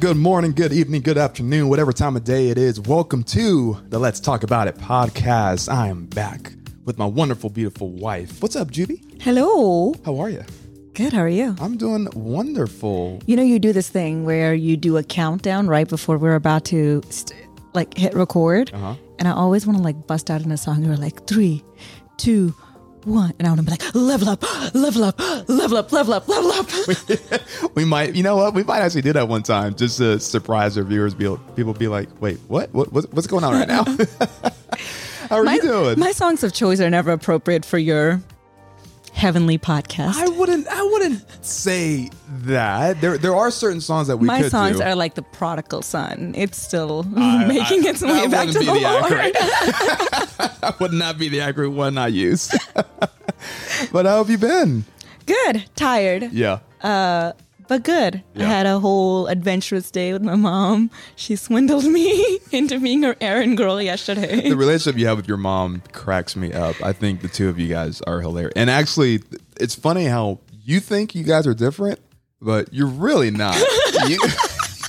Good morning, good evening, good afternoon, whatever time of day it is. Welcome to the Let's Talk About It podcast. I am back with my wonderful, beautiful wife. What's up, Juby? Hello. How are you? Good. How are you? I'm doing wonderful. You know, you do this thing where you do a countdown right before we're about to st- like hit record, Uh-huh. and I always want to like bust out in a song. You're like three, two, one, and I want to be like level up, level up, level up, level up, level up. We might, you know what? We might actually do that one time just to surprise our viewers. Be people be like, "Wait, what? What? What's what's going on right now?" How are my, you doing? my songs of choice are never appropriate for your heavenly podcast. I wouldn't. I wouldn't say that. There, there are certain songs that we my songs do. are like the prodigal son. It's still I- making I- its way back to the the Lord. that would not be the accurate one I used. but how have you been? Good. Tired. Yeah. Uh, but good. Yeah. I had a whole adventurous day with my mom. She swindled me into being her errand girl yesterday. the relationship you have with your mom cracks me up. I think the two of you guys are hilarious. And actually, it's funny how you think you guys are different, but you're really not. you,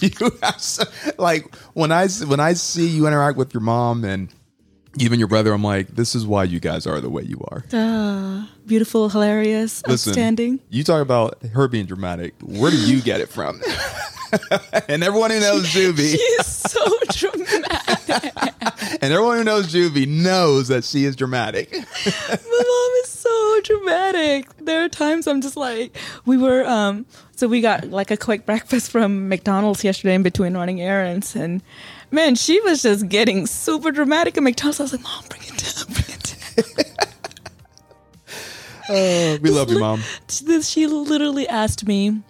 you have so, like when I when I see you interact with your mom and even your brother, I'm like, this is why you guys are the way you are. Uh, beautiful, hilarious, Listen, outstanding. You talk about her being dramatic. Where do you get it from? and everyone who knows Juvie, She's so dramatic. and everyone who knows Juvie knows that she is dramatic. my mom is so dramatic. There are times I'm just like, we were, um, so we got like a quick breakfast from McDonald's yesterday in between running errands, and man, she was just getting super dramatic at McDonald's. I was like, Mom, bring it down, bring it down. Oh, we love you, mom. she literally asked me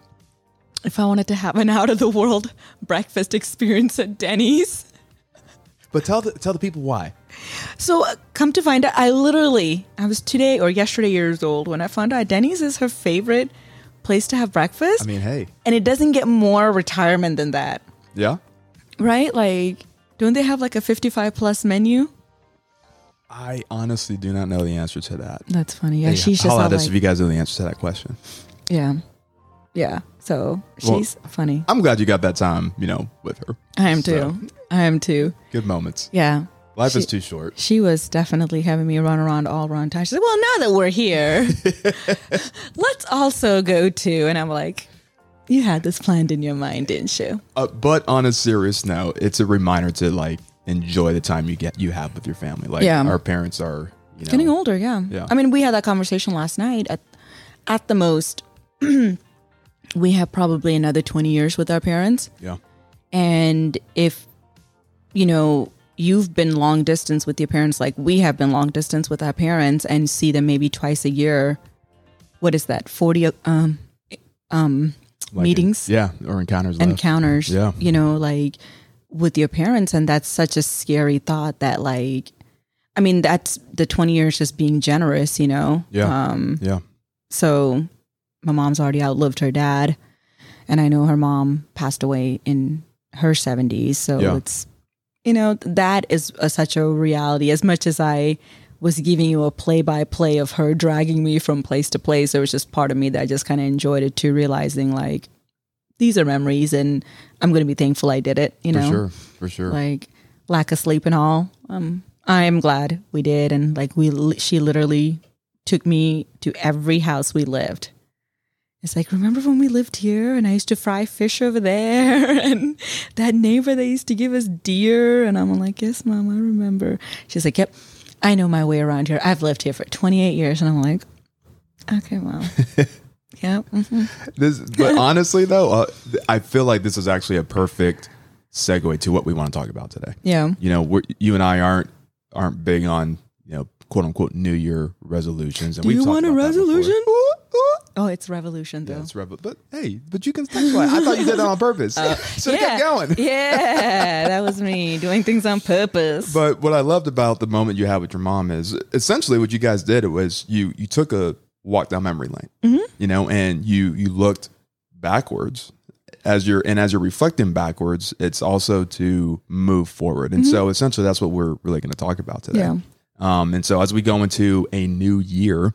if I wanted to have an out of the world breakfast experience at Denny's. But tell the tell the people why. So uh, come to find out, I literally I was today or yesterday years old when I found out Denny's is her favorite place to have breakfast, I mean, hey, and it doesn't get more retirement than that, yeah. right? Like, don't they have like a fifty-five plus menu? I honestly do not know the answer to that. That's funny. Yeah, Hey, she's just holla at us like, if you guys know the answer to that question. yeah, yeah. So Well, she's funny. I'm glad you got that time, you know, with her. I am so- too. I am too. Good moments. Yeah. Life is too short. she was definitely having me run around all around time. She's like, "Well, now that we're here, let's also go to." And I'm like, "You had this planned in your mind, didn't you?" Uh, but on a serious note, it's a reminder to like enjoy the time you get you have with your family. Like Yeah. our parents are, you know, Getting older, yeah. Yeah. I mean, we had that conversation last night. At at the most, we have probably another 20 years with our parents. Yeah. And if you know you've been long distance with your parents, like we have been long distance with our parents, and see them maybe twice a year, what is that? 40 um um Like meetings. yeah, or encounters. encounters Yeah. you know like with your parents and that's such a scary thought that like i mean that's the 20 years just being generous you know Yeah. um Yeah. so my mom's already outlived her dad and i know her mom passed away in her 70s so Yeah. it's you know that is a, such a reality as much as i was giving you a play by play of her dragging me from place to place there was just part of me that I just kind of enjoyed it too realizing like these are memories and i'm going to be thankful i did it you know? For sure. For sure. like lack of sleep and all um i am glad we did and like we she literally took me to every house we lived it's like remember when we lived here and i used to fry fish over there and that neighbor they used to give us deer and i'm like yes mom i remember she's like yep i know my way around here i've lived here for 28 years and i'm like okay well yep mhm. This, but honestly though, uh, I feel like this is actually a perfect segue to what we want to talk about today. yeah You know, we're, you and I aren't aren't big on you know quote unquote New Year resolutions. And Do we've you want a resolution? Oh it's revolution though Yeah, it's rebel. But hey, but you can text like I thought you did that on purpose. so it kept going. yeah, that was me doing things on purpose. But what I loved about the moment you had with your mom is essentially what you guys did. It was you you took a walk down memory lane, Mm-hmm. you know, and you you looked backwards as you're and as you're reflecting backwards. It's also to move forward, and so essentially that's what we're really going to talk about today. Mm-hmm. yeah, Um, and so as we go into a new year,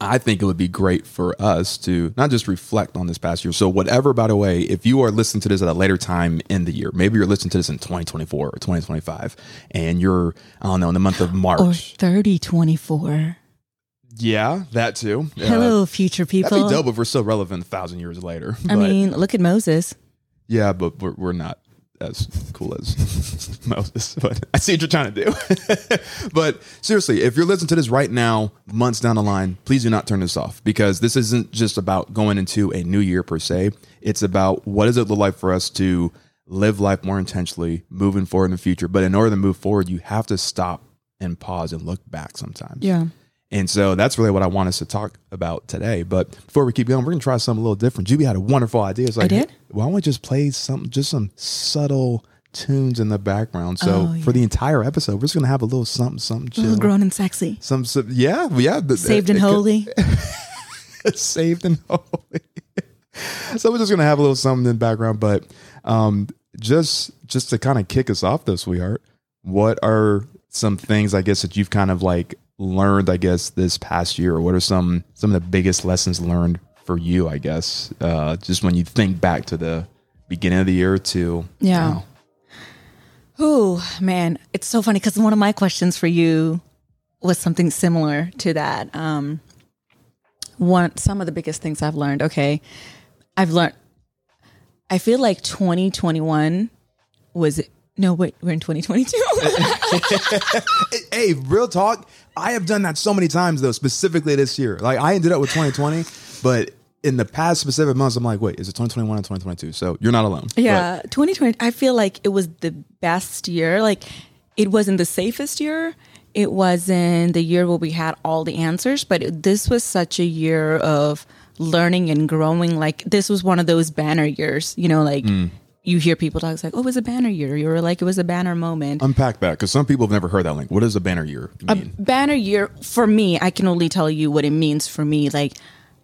I think it would be great for us to not just reflect on this past year. So, whatever, by the way, if you are listening to this at a later time in the year, maybe you're listening to this in 2024 or 2025, and you're, I don't know, in the month of Or March. 3024. yeah, that too. Uh, Hello, future That'd people. be dope if we're still relevant a thousand years later. I But- mean, look at Moses. Yeah, but we're, we're not as cool as Moses. But I see what you're trying to do. but seriously, if you're listening to this right now, months down the line, please do not turn this off because this isn't just about going into a new year per se. It's about what does it look like for us to live life more intentionally, moving forward in the future. But in order to move forward, you have to stop and pause and look back sometimes. Yeah. And so that's really what I want us to talk about today. But before we keep going, we're gonna try something a little different. Juby had a wonderful idea. It's like, did? hey, why don't we just play some, just some subtle tunes in the background? So Oh, for the entire episode, we're just gonna have a little something, something A little chill. grown and sexy. Some, some, yeah, yeah. the- Saved and holy. saved and holy. so we're just gonna have a little something in the background, but um, just just to kind of kick us off, though, sweetheart, what are some things I guess that you've kind of like learned, I guess, this past year? What are some some of the biggest lessons learned for you? I guess uh, just when you think back to the beginning of the year to Yeah. now. Oh man, it's so funny because one of my questions for you was something similar to that. Um, one, some of the biggest things I've learned. Okay, I've learned. I feel like 2021 was no wait, we're in 2022. Hey, real talk. I have done that so many times though, specifically this year. Like I ended up with 2020, but in the past specific months, I'm like, wait, is it 2021 or 2022? So you're not alone. yeah, 2020. I feel like it was the best year. Like it wasn't the safest year. It wasn't the year where we had all the answers, but it, this was such a year of learning and growing. Like this was one of those banner years. You know, like mm. You hear people talk it's like, "Oh, it was a banner year." You were like, "It was a banner moment." Unpack that because some people have never heard that link. What does a banner year mean? A banner year for me i can only tell you what it means for me like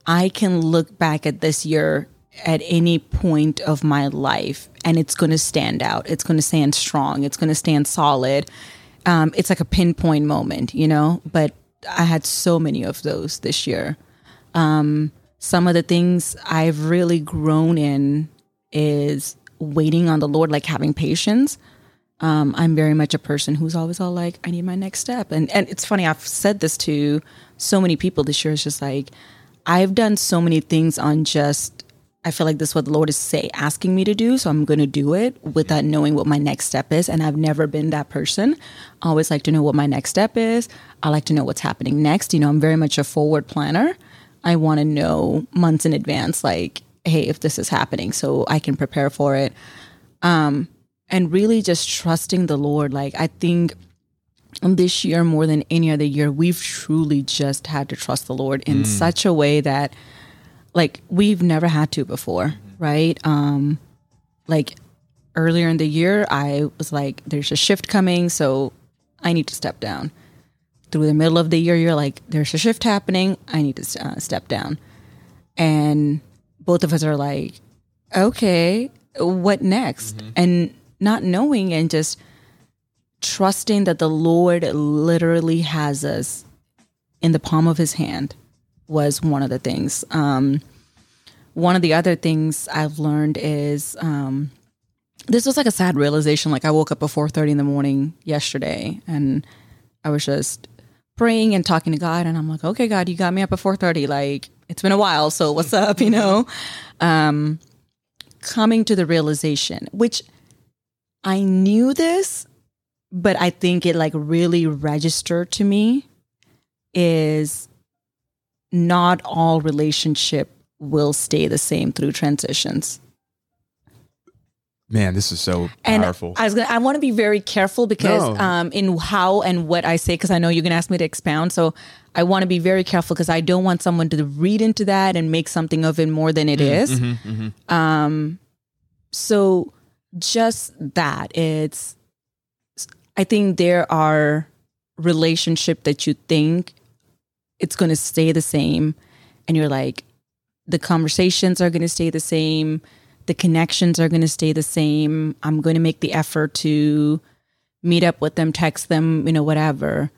i can look back at this year at any point of my life and it's going to stand out it's going to stand strong it's going to stand solid um, it's like a pinpoint moment you know but i had so many of those this year um, some of the things i've really grown in is waiting on the lord like having patience um, I'm very much a person who's always all like, I need my next step. And and it's funny, I've said this to so many people this year. It's just like I've done so many things on just I feel like this is what the Lord is say asking me to do, so I'm gonna do it without knowing what my next step is. And I've never been that person. I always like to know what my next step is. I like to know what's happening next. You know, I'm very much a forward planner. I want to know months in advance, like, hey, if this is happening, so I can prepare for it Um, and really just trusting the Lord. Like I think this year more than any other year, we've truly just had to trust the Lord in such a way that like we've never had to before, right? Um like earlier in the year, I was like there's a shift coming, so I need to step down. Through the middle of the year, you're like there's a shift happening, I need to uh, step down. And both of us are like okay, what next? And not knowing and just trusting that the Lord literally has us in the palm of his hand was one of the things. Um, one of the other things I've learned is um, this was like a sad realization. Like I woke up at 4.30 in the morning yesterday and I was just praying and talking to God and I'm like, okay, God, you got me up at 4.30. Like it's been a while. So what's up, you know? Um, coming to the realization, which I knew this, but I think it like really registered to me is not all relationship will stay the same through transitions. Man, this is so And powerful. I was gonna I want to be very careful because No. um in how and what I say because I know you're gonna ask me to expound. So I want to be very careful because I don't want someone to read into that and make something of it more than it mm-hmm, is. Mm-hmm, mm-hmm. Um so just that. It's I think there are relationship that you think it's going to stay the same and you're like the conversations are going to stay the same the connections are going to stay the same i'm going to make the effort to meet up with them text them you know whatever.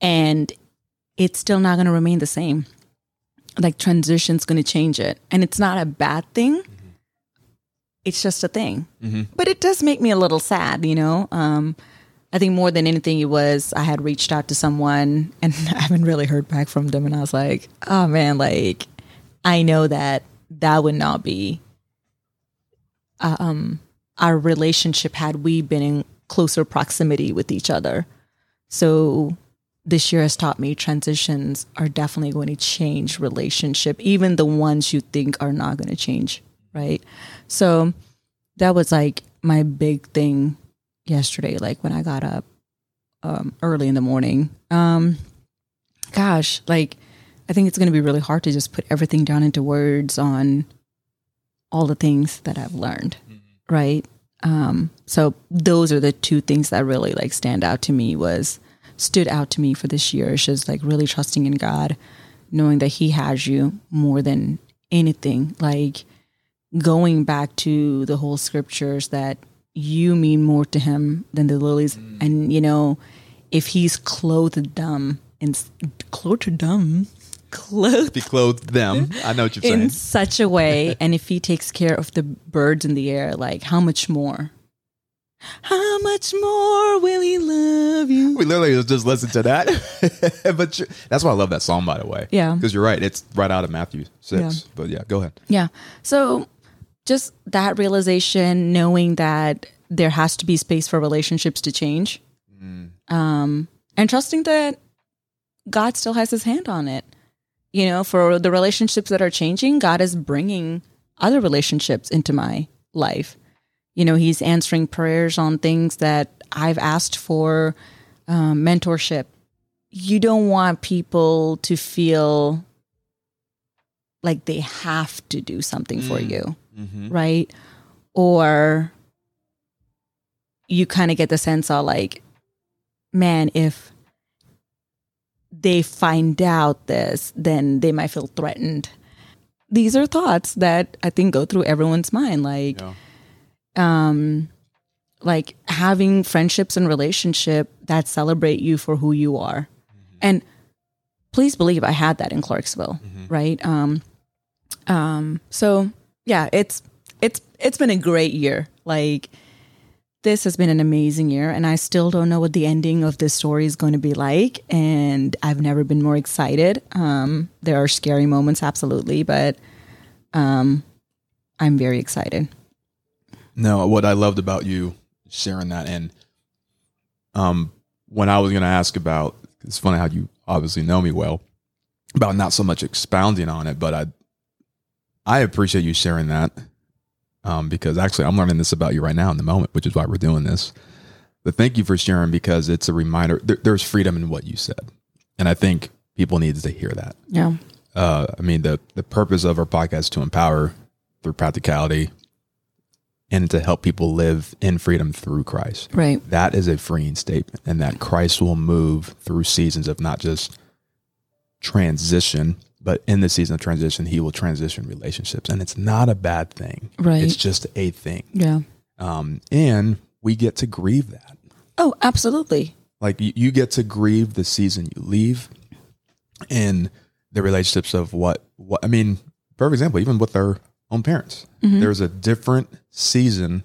And it's still not going to remain the same like transition's going to change it. And it's not a bad thing. It's just a thing. But it does make me a little sad, you know? Um, I think more than anything, it was I had reached out to someone and I haven't really heard back from them. And I was like, oh man, like, I know that that would not be um, our relationship had we been in closer proximity with each other. So this year has taught me transitions are definitely going to change relationship, even the ones you think are not going to change, right? So that was like my big thing yesterday, like when I got up um, early in the morning. Um, gosh, like I think it's going to be really hard to just put everything down into words on all the things that I've learned, right? Um, so those are the two things that really like stand out to me was stood out to me for this year. It's just like really trusting in God, knowing that He has you more than anything. Like going back to the whole scriptures that you mean more to Him than the lilies, mm. and you know, if He's clothed them in clothed them, clothed He clothed them. I know what you're saying. in such a way and if he takes care of the birds in the air like how much more how much more will he love you We literally just listened to that. but you- that's why I love that song, by the way. Yeah. Because you're right. It's right out of Matthew 6. Yeah. But yeah, go ahead. yeah so just that realization knowing that there has to be space for relationships to change um and trusting that god still has his hand on it you know for the relationships that are changing god is bringing other relationships into my life you know he's answering prayers on things that i've asked for um, mentorship. You don't want people to feel like they have to do something for you right? Or you kind of get the sense of like man if they find out this then they might feel threatened. These are thoughts that i think go through everyone's mind like Yeah. Um like having friendships and relationship that celebrate you for who you are. And please believe i had that in clarksville right? Um um so yeah it's it's it's been a great year. Like this has been an amazing year and i still don't know what the ending of this story is going to be like and i've never been more excited. Um there are scary moments absolutely but um i'm very excited No, what I loved about you sharing that, and um, when I was going to ask about, it's funny how you obviously know me well, about not so much expounding on it, but I, I appreciate you sharing that, um, because actually I'm learning this about you right now in the moment, which is why we're doing this. But thank you for sharing because it's a reminder. There, there's freedom in what you said, and I think people need to hear that. yeah uh, I mean, the the purpose of our podcast is to empower through practicality and to help people live in freedom through Christ. right That is a freeing statement, and that Christ will move through seasons of not just transition, but in the season of transition, He will transition relationships, and it's not a bad thing. Right. It's just a thing, yeah um, and we get to grieve that. oh absolutely Like you, you get to grieve the season you leave and the relationships of what, what I mean, for example, even with our own parents, mm-hmm. there's a different season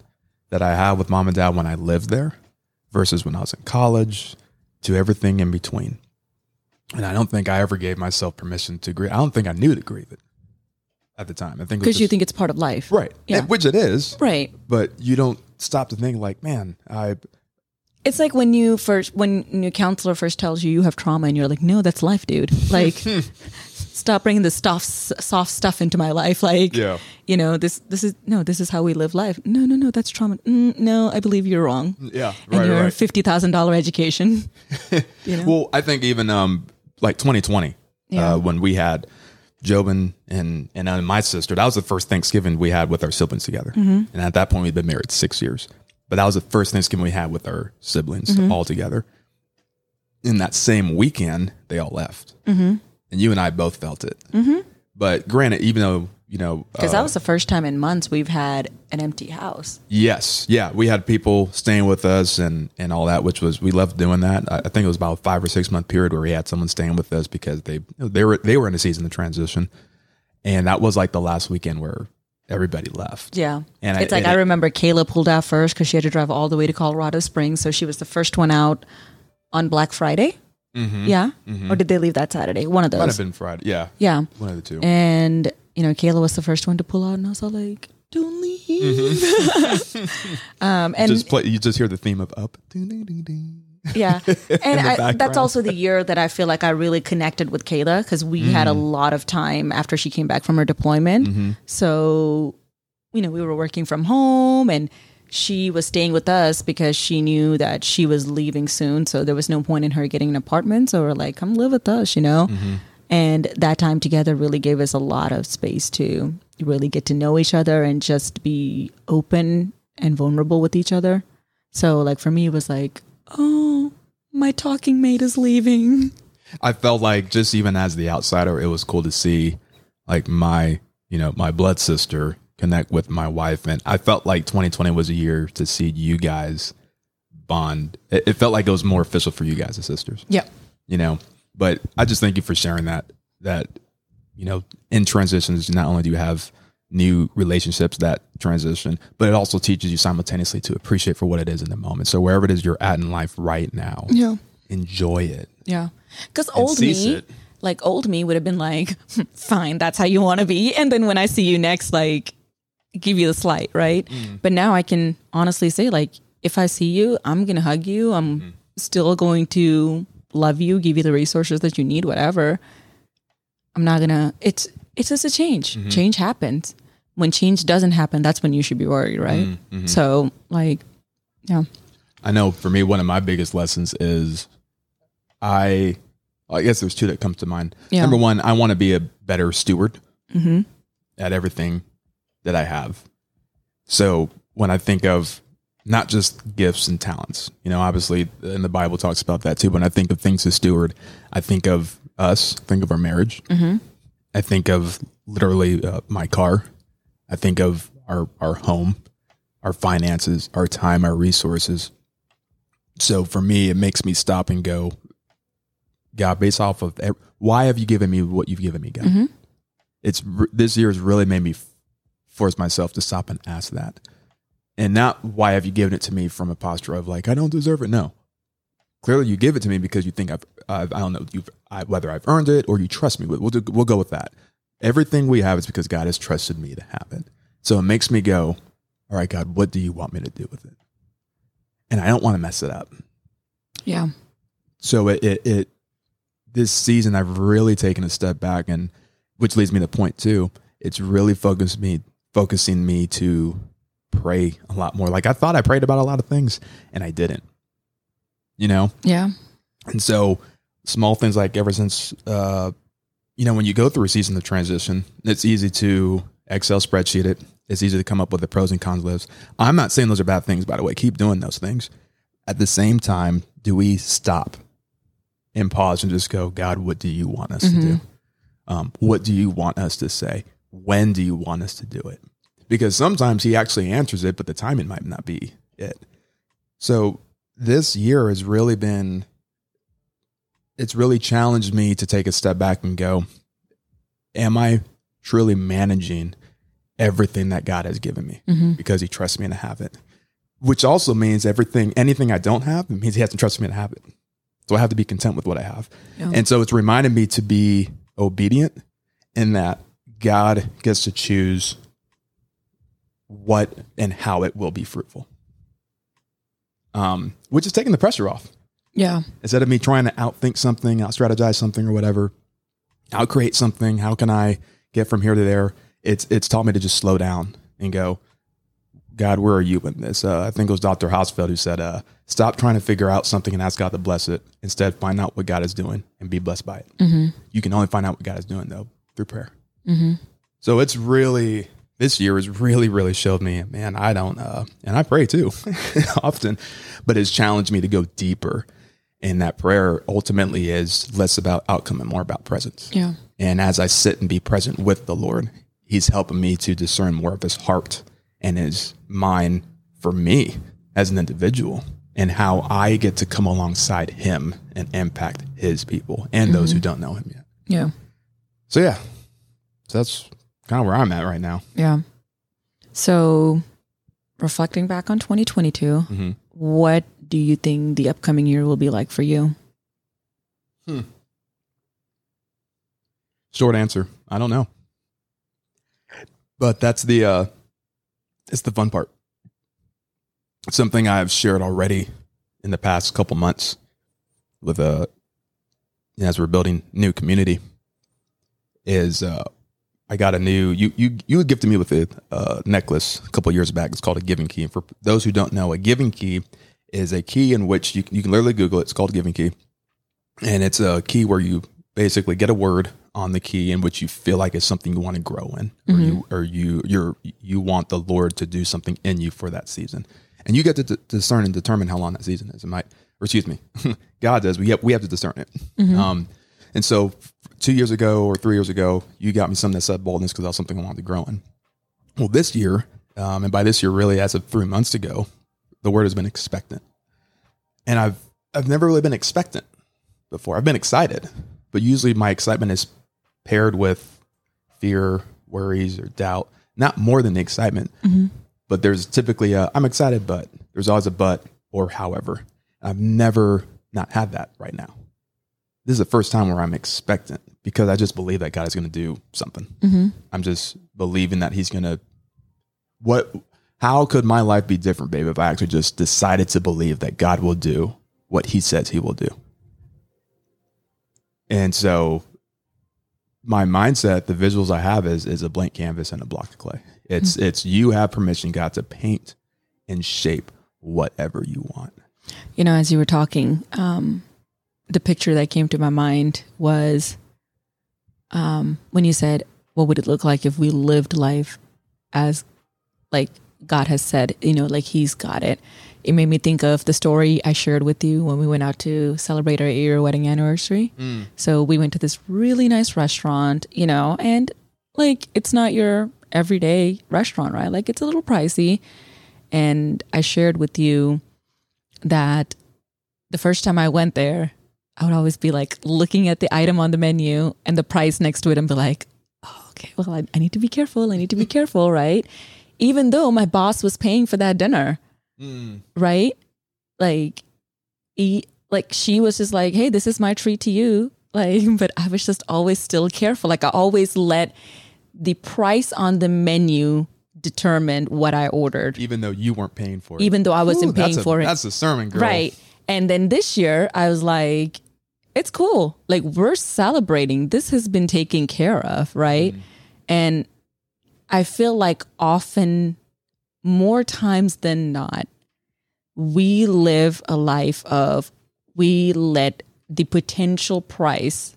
that I have with mom and dad when I lived there versus when I was in college to everything in between. And I don't think I ever gave myself permission to grieve. I don't think I knew to grieve it at the time. I think because you think it's part of life right, Yeah. And- which it is, right but you don't stop to think like, man, I it's like when you first when your counselor first tells you you have trauma and you're like no that's life dude like stop bringing the soft soft stuff into my life like Yeah. you know this this is no this is how we live life no no no that's trauma mm, no i believe you're wrong yeah, and right, your right. $50000 education you know Well, I think even um like 2020, Yeah. uh, when we had Jobin and and uh, my sister, that was the first Thanksgiving we had with our siblings together. Mm-hmm. And at that point, we'd been married six years, but that was the first Thanksgiving we had with our siblings Mm-hmm. all together. In that same weekend, they all left, Mm-hmm. And you and I both felt it. But granted, even though you know, Because uh, that was the first time in months we've had an empty house. Yes, yeah, we had people staying with us and and all that, which was we loved doing that. I, I think it was about a five or six month period where we had someone staying with us because they they were they were in a season of transition, and that was like the last weekend where everybody left. Yeah. And I- it's like and I remember Kayla pulled out first because she had to drive all the way to Colorado Springs. So she was the first one out on Black Friday. Yeah. Or did they leave that Saturday? One of Mm-hmm. Might have been Friday. Yeah, Yeah. one of the two. And, you know, Kayla was the first one to pull out. And I was all like, don't leave. um, and just play. You just hear the theme of up. ding, ding, ding, ding. Yeah. And I, that's also the year that I feel like I really connected with Kayla because we had Mm. a lot of time after she came back from her deployment. Mm-hmm. So, you know, we were working from home and she was staying with us because she knew that she was leaving soon. So there was no point in her getting an apartment. So we're like, come live with us, you know? Mm-hmm. And that time together really gave us a lot of space to really get to know each other and just be open and vulnerable with each other. So, like, for me, it was like, oh, my talking mate is leaving. I felt like just even as the outsider, it was cool to see like my, you know, my blood sister connect with my wife. And I felt like 2020 was a year to see you guys bond. It, it felt like it was more official for you guys as sisters, Yeah. you know, but I just thank you for sharing that, that, you know, in transitions, not only do you have new relationships that transition, but it also teaches you simultaneously to appreciate for what it is in the moment. So wherever it is you're at in life right now, Yeah. enjoy it. Yeah. Because old me, it. like old me would have been like, fine, that's how you want to be. And then when I see you next, like, give you the slight, right? Mm. But now I can honestly say, like, if I see you, I'm to hug you. I'm mm. still going to love you, give you the resources that you need, whatever. I'm not to, it's, it's just a change. Mm-hmm. Change happens. When change doesn't happen, that's when you should be worried, right? Mm, mm-hmm. So, like, yeah. I know for me, one of my biggest lessons is I, I guess there's two that comes to mind. Yeah. Number one, I want to be a better steward mm-hmm. at everything that I have. So when I think of not just gifts and talents, you know, obviously, uh, and the Bible talks about that too. When I think of things to steward, I think of us, think of our marriage. Mm-hmm. I think of literally uh, my car. I think of our our home, our finances, our time, our resources. So for me, it makes me stop and go, God, based off of why have you given me what you've given me, God? Mm-hmm. It's this year has really made me force myself to stop and ask that, and not why have you given it to me from a posture of like I don't deserve it. No, clearly you give it to me because you think I've, I've I don't know you've I, whether I've earned it or you trust me. We'll do, we'll go with that. Everything we have is because God has trusted me to have it. So it makes me go, all right, God, what do you want me to do with it? And I don't want to mess it up. Yeah. So it, it, it this season I've really taken a step back and which leads me to point two. It's really focused me focusing me to pray a lot more. Like I thought I prayed about a lot of things and I didn't. You know? Yeah. And so small things like ever since uh you know when you go through a season of transition, it's easy to Excel spreadsheet it. It's easy to come up with the pros and cons lists. I'm not saying those are bad things by the way. Keep doing those things. At the same time, do we stop and pause and just go, God, what do you want us to do? Um, what do you want us to say? When do you want us to do it? Because sometimes he actually answers it, but the timing might not be it. So this year has really been it's really challenged me to take a step back and go, Am I truly managing everything that God has given me mm-hmm. because He trusts me to have it? Which also means everything, anything I don't have, it means He hasn't trusted me to have it. So I have to be content with what I have. Yeah. And so it's reminded me to be obedient in that God gets to choose what and how it will be fruitful. Um, which is taking the pressure off Yeah. instead of me trying to outthink something, out strategize something or whatever, out create something. How can I get from here to there? It's it's taught me to just slow down and go, God, where are you in this? Uh, I think it was Dr. Hausfeld who said, uh, stop trying to figure out something and ask God to bless it. Instead, find out what God is doing and be blessed by it. You can only find out what God is doing though through prayer. So it's really this year has really, really showed me, man, I don't, uh, and I pray too often, but it's challenged me to go deeper. And that prayer ultimately is less about outcome and more about presence. Yeah. And as I sit and be present with the Lord, he's helping me to discern more of his heart and his mind for me as an individual and how I get to come alongside him and impact his people and those who don't know him yet. Yeah. So yeah, so that's kind of where I'm at right now. Yeah. So, reflecting back on 2022, Mhm. what do you think the upcoming year will be like for you? Hmm. Short answer, I don't know. But that's the uh it's the fun part. Something I've shared already in the past couple months with uh as we're building new community is uh I got a new you you you had gifted me with a uh, necklace a couple years back. It's called a giving key. And for those who don't know, a giving key is a key in which you you can literally Google it. It's called a giving key, and it's a key where you basically get a word on the key in which you feel like it's something you want to grow in, or you or you you're you want the Lord to do something in you for that season, and you get to d- discern and determine how long that season is. It might, or excuse me, God does. We have we have to discern it. Um, and so, two years ago or three years ago, you got me something that said boldness because that was something I wanted to grow in. Well, this year, um, and by this year, really as of three months ago, the word has been expectant, and I've I've never really been expectant before. I've been excited, but usually my excitement is paired with fear, worries, or doubt. Not more than the excitement, but there's typically a I'm excited, but there's always a but or however. I've never not had that right now. This is the first time where I'm expectant because I just believe that God is going to do something. I'm just believing that He's going to. What? How could my life be different, babe, if I actually just decided to believe that God will do what He says He will do? And so, my mindset, the visuals I have is is a blank canvas and a block of clay. It's it's you have permission, God, to paint and shape whatever you want. You know, as you were talking, um, the picture that came to my mind was um, when you said, What would it look like if we lived life as like God has said, you know, like He's got it? It made me think of the story I shared with you when we went out to celebrate our year wedding anniversary. So we went to this really nice restaurant, you know, and like it's not your everyday restaurant, right? Like it's a little pricey. And I shared with you that the first time I went there, I would always be like looking at the item on the menu and the price next to it and be like, oh, okay, well, I, I need to be careful. I need to be careful, right? Even though my boss was paying for that dinner, mm. right? Like, he, like she was just like, hey, this is my treat to you. Like, but I was just always still careful. Like, I always let the price on the menu determine what I ordered Even though you weren't paying for it. even though I wasn't Ooh, paying a- for it. That's a sermon, girl. Right. And then this year, I was like, it's cool. Like, we're celebrating. This has been taken care of. Right. Mm. And I feel like often, more times than not, we live a life of we let the potential price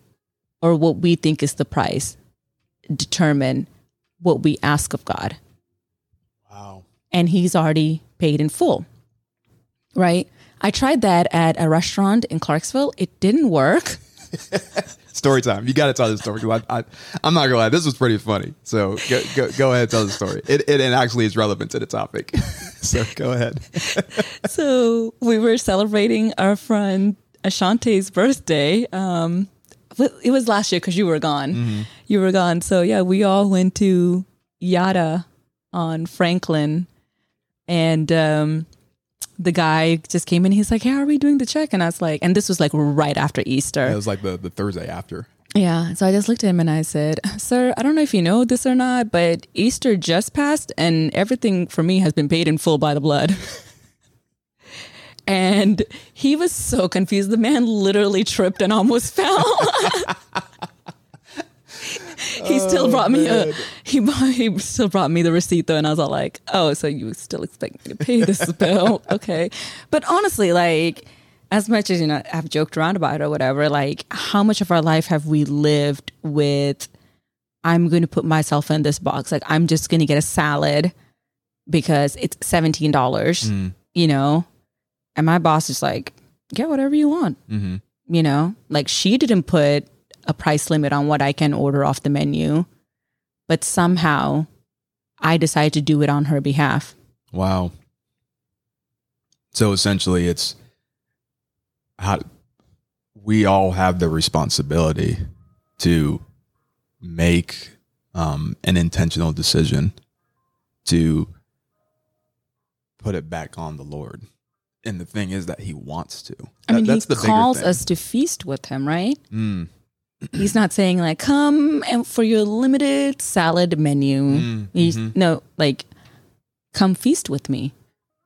or what we think is the price determine what we ask of God Wow. and he's already paid in full. Right? I tried that at a restaurant in Clarksville. It didn't work. Story time. You got to tell this story. I, I, I'm not gonna lie. This was pretty funny. So go, go, go ahead and tell the story. It, it, it actually is relevant to the topic. so go ahead. so we were celebrating our friend Ashante's birthday. Um, it was last year because you were gone. You were gone. So yeah, we all went to Yada on Franklin, and um, the guy just came in. He's like, "Hey, how are we doing the check?" And I was like, and this was like right after Easter. It was like the, the Thursday after. Yeah. So I just looked at him and I said, Sir, I don't know if you know this or not, but Easter just passed and everything for me has been paid in full by the blood. and he was so confused. The man literally tripped and almost fell. he still brought me a he, he still brought me the receipt though and I was all like, "Oh, so you still expect me to pay this bill?" okay. But honestly, like as much as you know I've joked around about it or whatever, like how much of our life have we lived with I'm going to put myself in this box. Like I'm just going to get a salad because it's $17, dollars you know? And my boss is like, "Get whatever you want." Mm-hmm. you know like she didn't put a price limit on what i can order off the menu but somehow I decided to do it on her behalf. Wow. So essentially, it's how we all have the responsibility to make um, an intentional decision to put it back on the Lord. And the thing is that He wants to. I mean, That- he bigger calls us to feast with him, right? Mm, He's not saying like, "Come and for your limited salad menu." Mm, He's mhm. no like, "Come feast with me."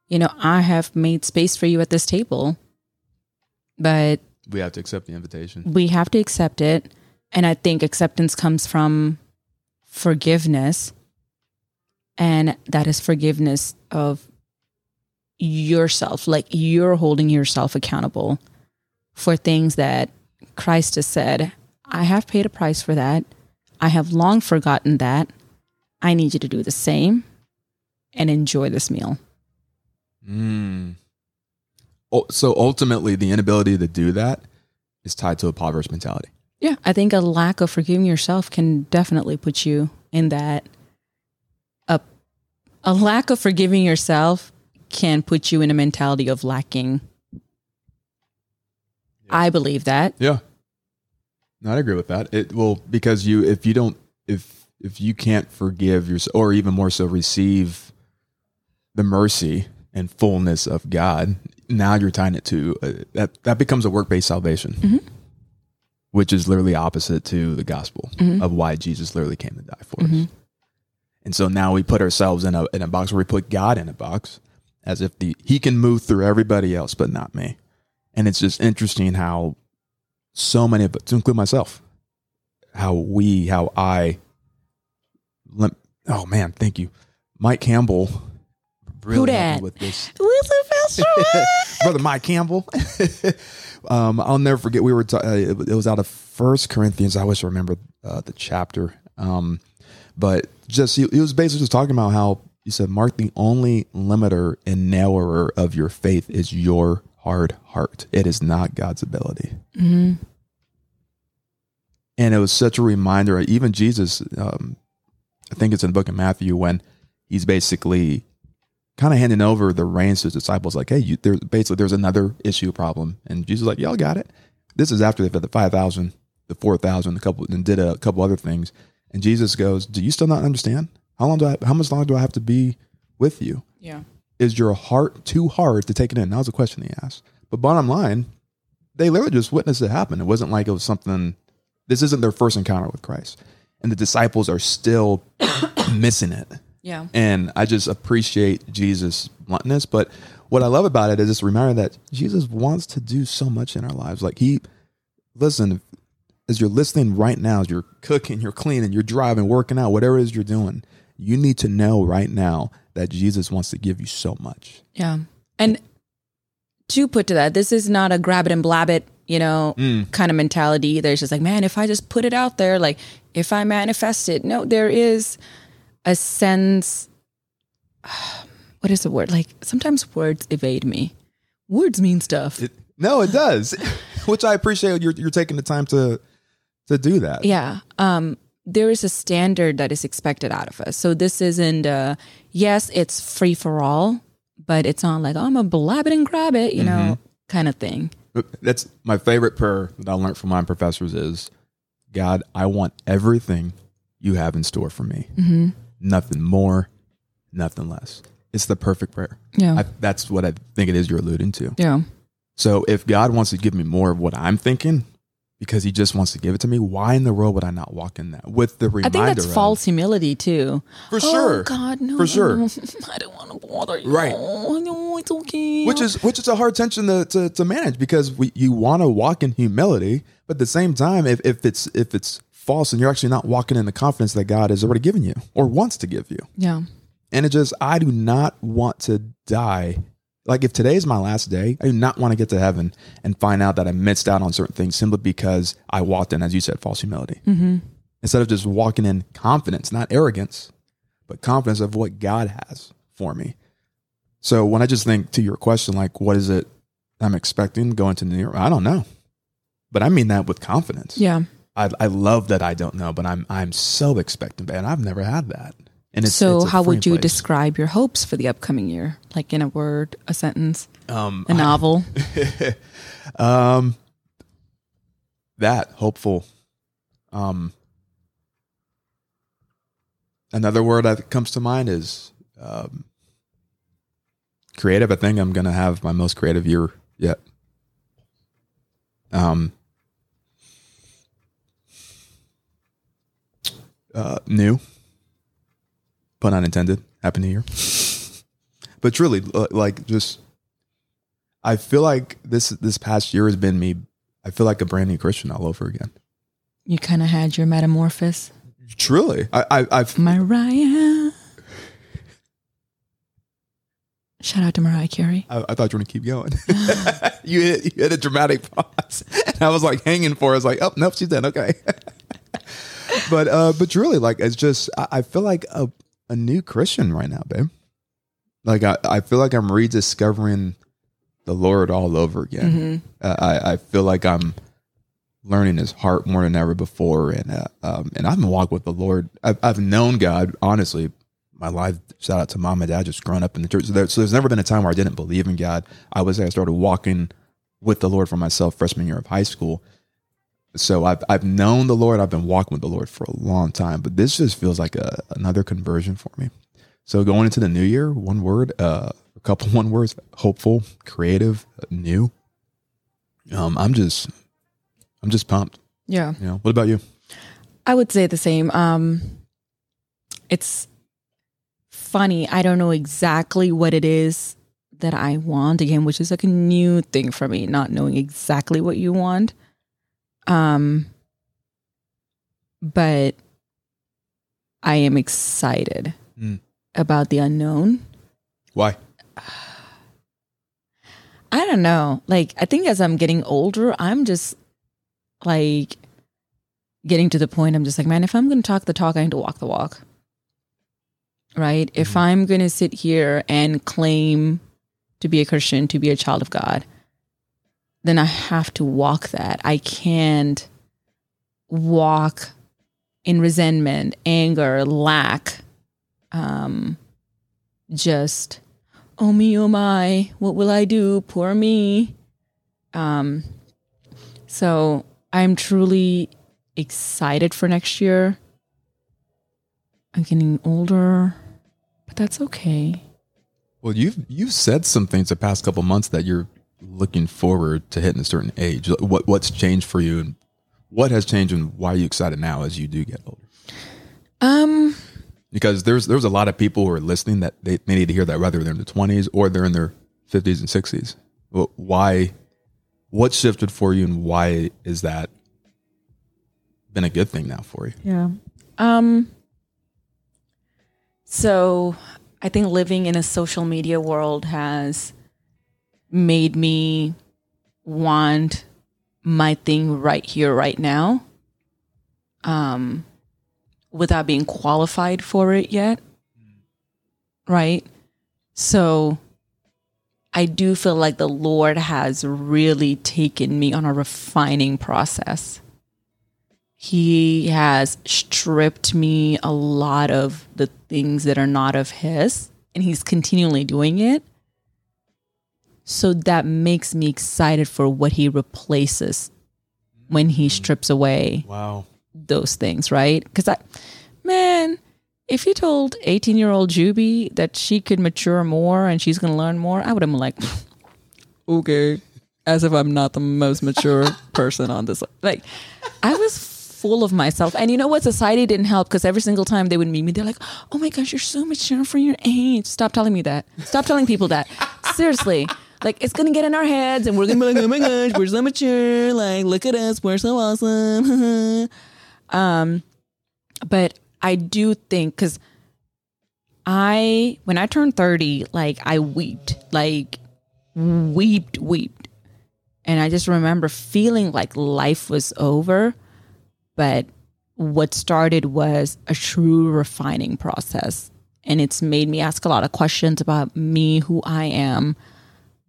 You know, I have made space for you at this table, but we have to accept the invitation. we have to accept it, and I think acceptance comes from forgiveness, and that is forgiveness of yourself. Like you're holding yourself accountable for things that Christ has said, I have paid a price for that. I have long forgotten that. I need you to do the same and enjoy this meal. Mm. Oh, so ultimately, the inability to do that is tied to a poverty mentality. Yeah, I think a lack of forgiving yourself can definitely put you in that. A, a lack of forgiving yourself can put you in a mentality of lacking. I believe that. Yeah. No, I agree with that. It will because you if you don't if if you can't forgive yourself or even more so receive the mercy and fullness of God, now you're tying it to uh, that that becomes a work based salvation, Mhm. which is literally opposite to the gospel Mhm. of why Jesus literally came to die for Mhm. us. And so now we put ourselves in a in a box where we put God in a box, as if the He can move through everybody else but not me. And it's just interesting how so many of us, to include myself, how we, how I, oh man, thank you, Mike Campbell. Really me dat? with this, brother Mike Campbell. um, I'll never forget. We were ta- uh, it, it was out of First Corinthians. I always remember uh, the chapter, um, but just he, he was basically just talking about how he said, "Mark, the only limiter and narrower of your faith is your hard heart. It is not God's ability." Mhm. and it was such a reminder. Even Jesus, um, I think it's in the book of Matthew when he's basically kind of handing over the reins to his disciples, like, "Hey, you, there's basically there's another issue problem," and Jesus is like, "Y'all got it." This is after they fed the five thousand, the four thousand, a couple, and did a couple other things, and Jesus goes, "Do you still not understand? How long do I? How much longer do I have to be with you? Yeah. Is your heart too hard to take it in?" That was a question he asked. But bottom line, they literally just witnessed it happen. It wasn't like it was something. This isn't their first encounter with Christ, and the disciples are still missing it. Yeah. And I just appreciate Jesus' bluntness. But what I love about it is this reminder that Jesus wants to do so much in our lives. Like he, listen, as you're listening right now, as you're cooking, you're cleaning, you're driving, working out, whatever it is you're doing, you need to know right now that Jesus wants to give you so much. Yeah. And to put to that, this is not a grab it and blab it, you know, Mm. kind of mentality either. It's just like, man, if I just put it out there, like if I manifest it, no, there is a sense. What is the word? Like sometimes words evade me. Words mean stuff. It, no, it does, which I appreciate. You're you're taking the time to to do that. yeah. Um, there is a standard that is expected out of us. So this isn't, uh, yes, it's free for all, but it's not like, oh, I'm a blab it and grab it, you know, kind of thing. That's my favorite prayer that I learned from my professors is, God, I want everything you have in store for me. Mm-hmm. Nothing more, nothing less. It's the perfect prayer. Yeah. I, that's what I think it is you're alluding to. yeah. So if God wants to give me more of what I'm thinking, because He just wants to give it to me, why in the world would I not walk in that with the reminder? I think that's false humility too. for oh, sure. Oh God, no. For sure. I don't want to bother you. Right. Oh, no, it's okay. which is which is a hard tension to, to, to manage because we, you want to walk in humility, but at the same time, if, if it's if it's false and you're actually not walking in the confidence that God has already given you or wants to give you, yeah. and it just I do not want to die. Like if today is my last day, I do not want to get to heaven and find out that I missed out on certain things simply because I walked in, as you said, false humility. Mm-hmm. Instead of just walking in confidence, not arrogance, but confidence of what God has for me. So when I just think to your question, like, what is it I'm expecting going to New York? I don't know. But I mean that with confidence. Yeah. I, I love that I don't know, but I'm I'm so expectant, and I've never had that. And it's so, it's how would you place. describe your hopes for the upcoming year? Like in a word, a sentence, um a novel? um that hopeful um another word that comes to mind is um creative i think i'm gonna have my most creative year yet um uh new pun unintended happy new year but truly uh, like just I feel like this this past year has been me. I feel like a brand new Christian all over again. You kind of had your metamorphosis. Truly, I, I I've Mariah. Shout out to Mariah Carey. I, I thought you were gonna keep going. you hit you hit a dramatic pause, and I was like hanging for. it. I was like, oh nope, she's done. Okay, but uh, but truly, like it's just I, I feel like a a new Christian right now, babe. Like I I feel like I'm rediscovering the Lord all over again. Uh, I I feel like I'm learning His heart more than ever before, and uh, um, and I've been walking with the Lord. I've I've known God honestly my life. Shout out to mom and dad, just growing up in the church. So, there, so there's never been a time where I didn't believe in God. I was I started walking with the Lord for myself freshman year of high school. So I've I've known the Lord. I've been walking with the Lord for a long time, but this just feels like a, another conversion for me. So going into the new year, one word, uh, a couple one words: hopeful, creative, new. Um, I'm just, I'm just pumped. Yeah. You know, what about you? I would say the same. Um, it's funny. I don't know exactly what it is that I want again, which is like a new thing for me, not knowing exactly what you want. Um, but I am excited Mm. about the unknown. Why? I don't know. Like, I think as I'm getting older, I'm just like getting to the point. I'm just like, man, if I'm going to talk the talk, I need to walk the walk. Right? If I'm going to sit here and claim to be a Christian, to be a child of God, then I have to walk that. I can't walk in resentment, anger, lack, um, just oh me oh my what will i do? Poor me. Um so i'm truly excited for next year. I'm getting older but that's okay. Well, you've you've said some things the past couple months that you're looking forward to hitting a certain age. What what's changed for you, and what has changed, and why are you excited now as you do get older? um Because there's there's a lot of people who are listening that they, they need to hear that whether they're in their 20s or they're in their 50s and 60s. Well, why? What shifted for you, and why is that been a good thing now for you? Yeah. Um so I think living in a social media world has made me want my thing right here right now. Um without being qualified for it yet. Right? So I do feel like the Lord has really taken me on a refining process he has stripped me a lot of the things that are not of his and he's continually doing it so that makes me excited for what he replaces when he mm. strips away Wow. those things right? Because i man if you told 18 year old juby that she could mature more and she's going to learn more i would have been like okay as if i'm not the most mature person on this like i was full of myself. And you know what? Society didn't help because every single time they would meet me they're like oh my gosh you're so mature for your age. Stop telling me that. Stop telling people that. Seriously like it's gonna get in our heads and we're gonna be like oh my gosh we're so mature. Like look at us we're so awesome. Um but i do think because i when i turned 30 like i weeped like weeped weeped. And i just remember feeling like life was over but what started was a true refining process. And it's made me ask a lot of questions about me who i am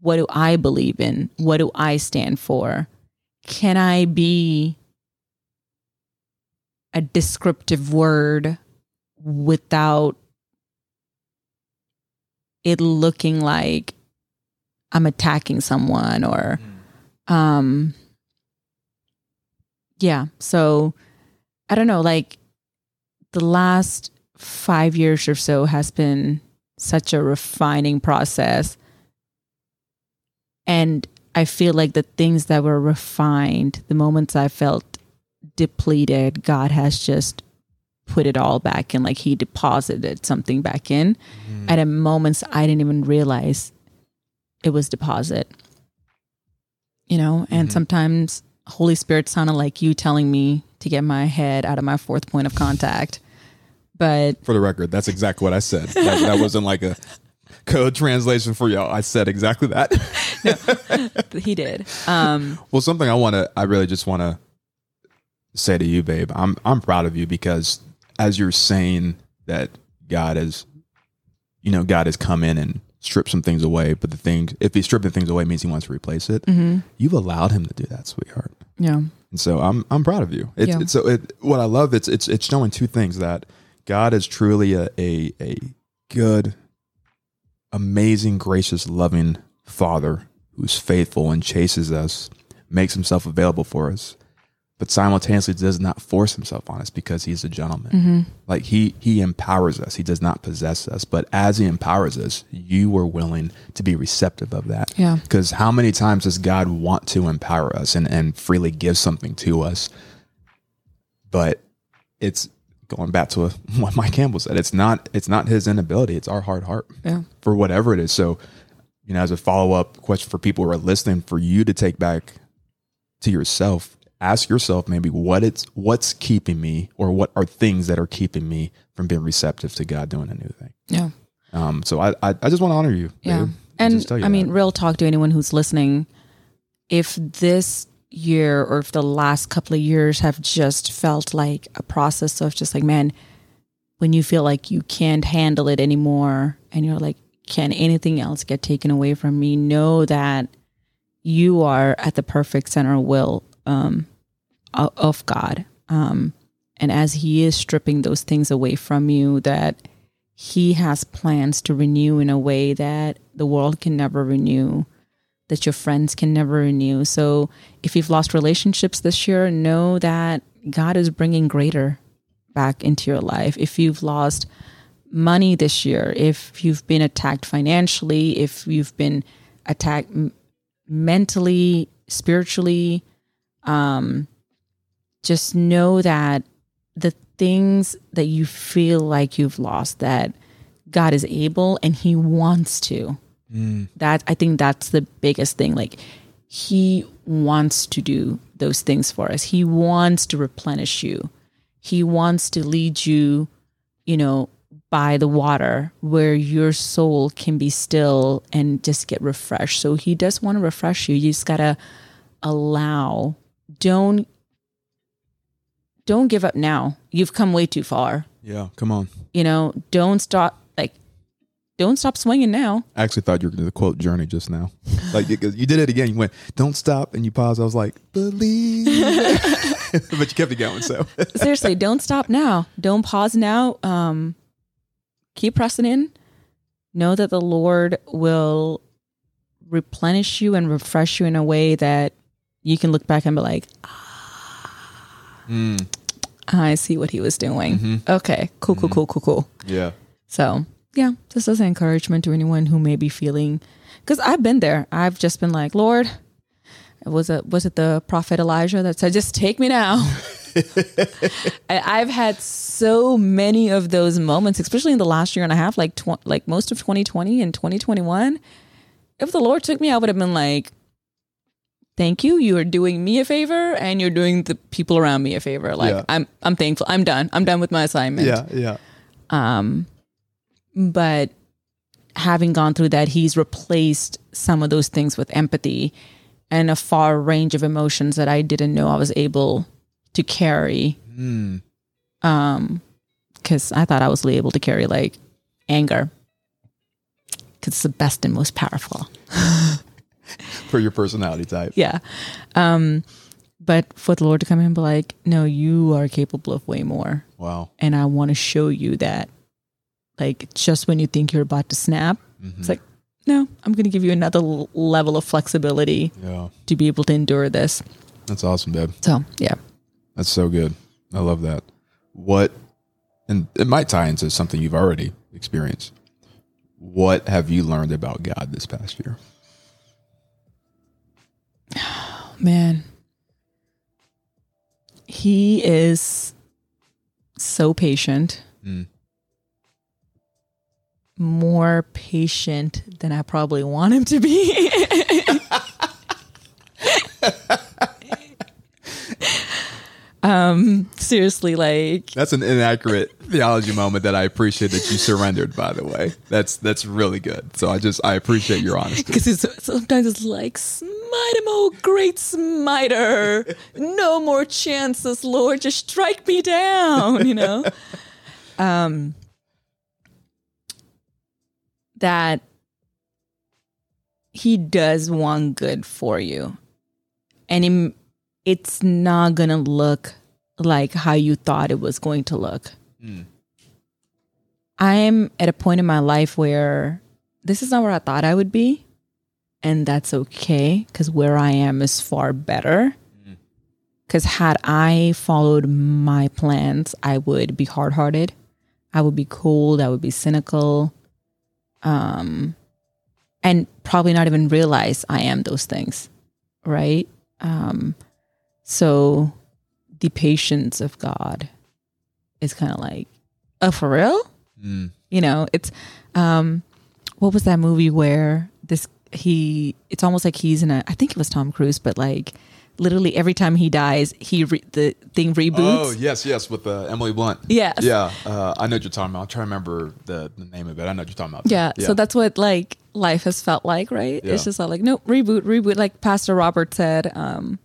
what do i believe in? What do i stand for? Can i be a descriptive word without it looking like I'm attacking someone or um yeah. So I don't know like the last 5 years or so has been such a refining process and I feel like the things that were refined the moments I felt depleted God has just put it all back in like he deposited something back in Mm. at a moments I didn't even realize it was deposit. You know, and Mhm. sometimes Holy Spirit sounded like you telling me to get my head out of my fourth point of contact. But For the record, that's exactly what I said. That, that wasn't like a code translation for y'all. I said exactly that. he did. Um Well, something I want to, I really just want to say to you, babe. I'm, I'm proud of you because as you're saying that God has, you know, God has come in and stripped some things away, but the thing, if He's stripping things away, means He wants to replace it. mhm. You've allowed Him to do that, sweetheart. yeah. And so I'm, I'm proud of you. It's, Yeah. it's so it, what I love. It's, it's, it's showing two things that God is truly a, a, a good, amazing, gracious, loving Father who's faithful and chases us, makes himself available for us, but simultaneously does not force himself on us because he's a gentleman. Mm-hmm. Like he he empowers us. He does not possess us, but as he empowers us, you are willing to be receptive of that. Yeah. Because how many times does God want to empower us and, and freely give something to us? But it's going back to what Mike Campbell said. It's not it's not his inability. It's our hard heart Yeah. for whatever it is. So, you know, as a follow up question for people who are listening, for you to take back to yourself, ask yourself maybe what it's what's keeping me, or what are things that are keeping me from being receptive to God doing a new thing. Yeah. Um, so I I, I just want to honor you. Yeah. babe, And you I mean, real talk to anyone who's listening. If this year or if the last couple of years have just felt like a process of just like, man, when you feel like you can't handle it anymore and you're like, can anything else get taken away from me? Know that you are at the perfect center of will um, of God. Um, and as He is stripping those things away from you, that He has plans to renew in a way that the world can never renew, that your friends can never renew. So if you've lost relationships this year, know that God is bringing greater back into your life. If you've lost money this year, if you've been attacked financially, if you've been attacked mentally, spiritually, um, just know that the things that you feel like you've lost, that God is able and He wants to. Mm. That I think that's the biggest thing. Like He wants to do those things for us. He wants to replenish you. He wants to lead you, you know, by the water where your soul can be still and just get refreshed. So he does want to refresh you. You just gotta allow. Don't don't give up now. You've come way too far. yeah, come on. You know, don't stop don't stop swinging now. I actually thought you were going to the quote Journey just now. Like you did it again. You went, "Don't stop," and you paused. I was like, "Believe," but you kept it going. So Seriously, don't stop now. Don't pause now. Um keep pressing in. Know that the Lord will replenish you and refresh you in a way that you can look back and be like, Mm, I see what he was doing. Okay, cool, cool, cool, cool, cool. yeah, So, yeah, just as an encouragement to anyone who may be feeling, because I've been there. I've just been like, Lord, was it was it the prophet Elijah that said, "Just take me now"? I've had so many of those moments, especially in the last year and a half, like tw- like most of 2020 and 2021. If the Lord took me, I would have been like, "Thank you. You are doing me a favor, and you're doing the people around me a favor." Like Yeah. I'm I'm thankful. I'm done. I'm done with my assignment yeah, yeah. um but having gone through that he's replaced some of those things with empathy and a far range of emotions that i didn't know i was able to carry Mm, um because i thought i was able to carry like anger because it's the best and most powerful for your personality type. yeah um but for the Lord to come in and be like, no, you are capable of way more. Wow. And I want to show you that, like, just when you think you're about to snap, Mm-hmm. it's like, no, I'm going to give you another l- level of flexibility Yeah. to be able to endure this. That's awesome, babe. So, yeah. That's so good. I love that. What, and it might tie into something you've already experienced. What have you learned about God this past year? Man. He is so patient. Mm. More patient than I probably want him to be. um seriously like That's an inaccurate theology moment that I appreciate that you surrendered. By the way, that's that's really good. So I just I appreciate your honesty. because sometimes it's like smite him oh great smiter no more chances lord just strike me down you know um that he does want good for you. And him, it's not gonna look like how you thought it was going to look. Hmm. I'm at a point in my life where this is not where i thought i would be and that's okay because where I am is far better. Hmm. Because had I followed my plans, I would be hard hearted, I would be cold, I would be cynical, um, and probably not even realize I am those things, right? Um, so the patience of God is kind of like, oh, for real? Mm. you know it's um what was that movie where this he it's almost like he's in a i think it was tom cruise but like literally every time he dies he re, the thing reboots Oh yes, yes, with uh, Emily Blunt. yes Yeah, uh, I know what you're talking about. I'm trying to remember the, the name of it. I know what you're talking about. yeah, so that's what like life has felt like right Yeah. it's just all like nope reboot reboot like pastor robert said um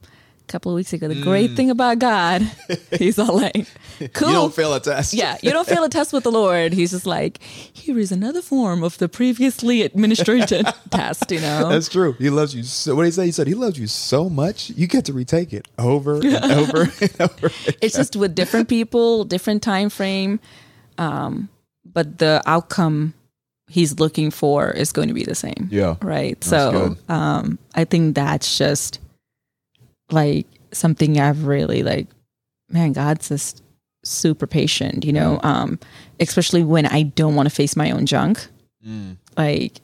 a couple of weeks ago the great thing about god he's all like cool Mm. you don't fail a test. yeah, you don't fail a test with the Lord. He's just like, here is another form of the previously administrated test, you know? That's true. He loves you so. What did he say? He said he loves you so much you get to retake it over and over and over. it's just with different people, different time frame. Um, but the outcome he's looking for is going to be the same. Yeah. Right. so good. um I think that's just like something I've really like man, God's just super patient, you know, um, especially when I don't want to face my own junk. Mm. Like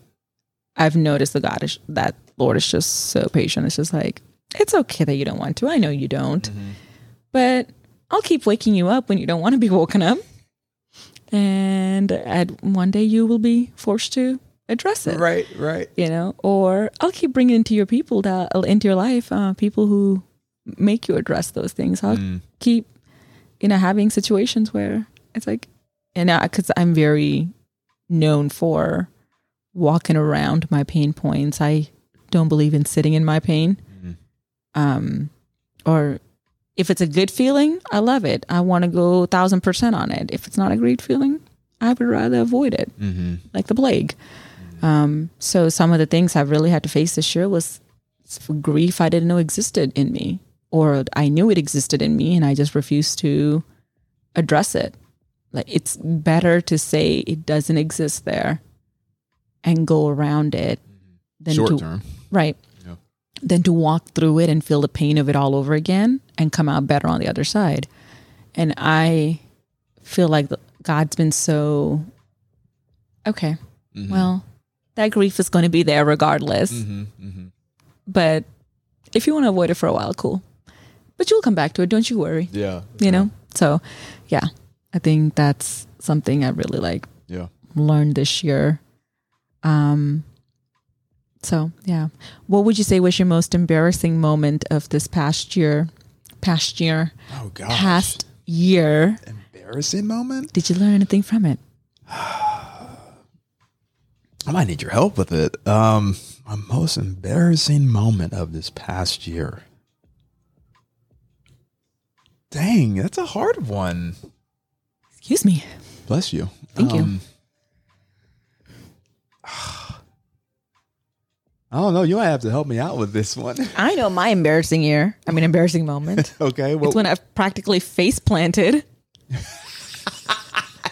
I've noticed the God is that Lord is just so patient. It's just like, it's okay that you don't want to. I know you don't. Mm-hmm. But I'll keep waking you up when you don't want to be woken up. And at one day you will be forced to address it Right. Right. you know or i'll keep bringing into your people that into your life uh, people who make you address those things i'll Mm. keep you know having situations where it's like and because i'm very known for walking around my pain points i don't believe in sitting in my pain Mhm. um or if it's a good feeling i love it i want to go a thousand percent on it if it's not a great feeling i would rather avoid it Mm-hmm. like the plague. Um, so some of the things I've really had to face this year was grief I didn't know existed in me, or I knew it existed in me and I just refused to address it. Like it's better to say it doesn't exist there and go around it than Short to term. right Yeah. than to walk through it and feel the pain of it all over again and come out better on the other side. And I feel like God's been so okay. Mhm. Well, that grief is going to be there regardless. Mm-hmm. Mm-hmm. But if you want to avoid it for a while, cool. But you'll come back to it. Don't you worry. Yeah. You know? So, yeah, I think that's something I really like Yeah. learned this year. Um, so yeah, what would you say was your most embarrassing moment of this past year? Past year, Oh gosh. past year. embarrassing moment. Did you learn anything from it? I might need your help with it. Um, my most embarrassing moment of this past year. Dang, that's a hard one. Excuse me. Bless you. Thank you. Um, I don't know. You might have to help me out with this one. I know my embarrassing year. I mean, embarrassing moment. okay. Well, it's when I've practically face planted.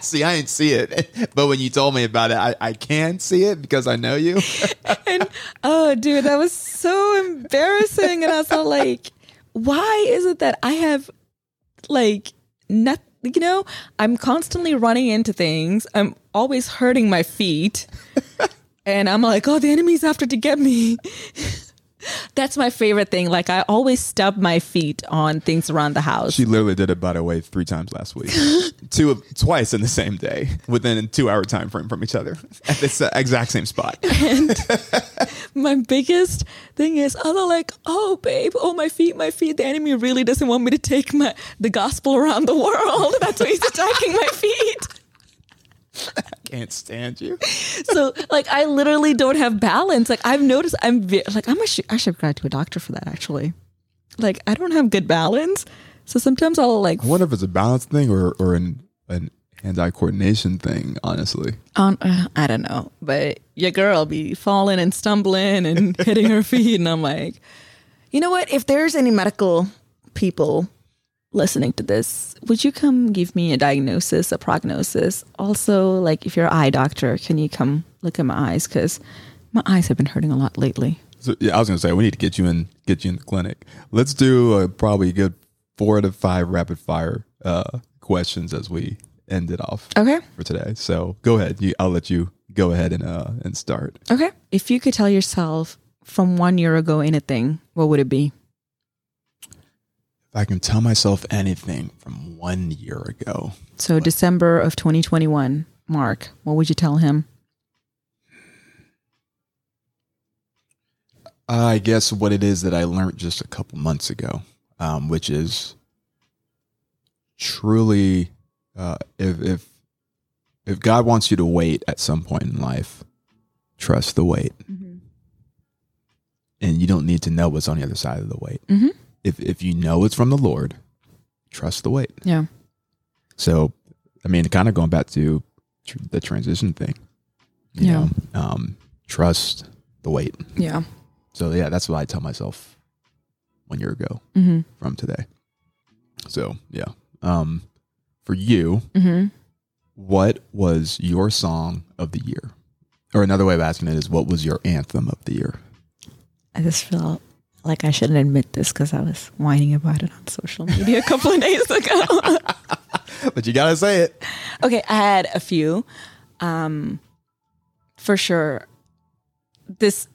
see, I didn't see it, but when you told me about it, I, I can see it because I know you. and oh, dude, that was so embarrassing. And I was like, why is it that I have like not you know, I'm constantly running into things. I'm always hurting my feet. and I'm like, oh, the enemy's after to get me. That's my favorite thing. Like I always stub my feet on things around the house. She literally did it by the way three times last week, two of, twice in the same day within a two hour time frame from each other at this uh, exact same spot. And my biggest thing is, I'm like, oh babe, oh my feet, my feet. The enemy really doesn't want me to take my the gospel around the world. That's why he's attacking my feet. I can't stand you. so like I literally don't have balance. Like I've noticed I'm ve- like I'm a sh- I should go to a doctor for that actually. Like I don't have good balance. So sometimes I'll like I wonder if it's a balance thing or or an an hand-eye coordination thing. Honestly, um, uh, I don't know. But your girl be falling and stumbling and hitting her feet, and I'm like, you know what? If there's any medical people listening to this, would you come give me a diagnosis, a prognosis? Also, like if you're an eye doctor, can you come look at my eyes? Because my eyes have been hurting a lot lately. so, yeah, I was gonna say we need to get you in get you in the clinic. Let's do a, probably a good four to five rapid fire uh, questions as we end it off Okay. for today. So go ahead. You, I'll let you go ahead and uh, and start. Okay. If you could tell yourself from one year ago anything, what would it be? If I can tell myself anything from one year ago, So December of 2021, Mark, what would you tell him? I guess what it is that I learned just a couple months ago, um, which is truly, uh, if if if God wants you to wait at some point in life, trust the wait, and you don't need to know what's on the other side of the wait. Mhm. If if you know it's from the Lord, trust the wait. Yeah. So, I mean, kind of going back to tr- the transition thing, you Yeah. know, um, trust the wait. Yeah. So yeah, that's what I tell myself one year ago Mm-hmm. from today. So yeah, um, for you, Mm-hmm. what was your song of the year? Or another way of asking it is, what was your anthem of the year? I just feel like I shouldn't admit this because I was whining about it on social media a couple of days ago. but you gotta say it. okay, I had a few. Um, for sure. This,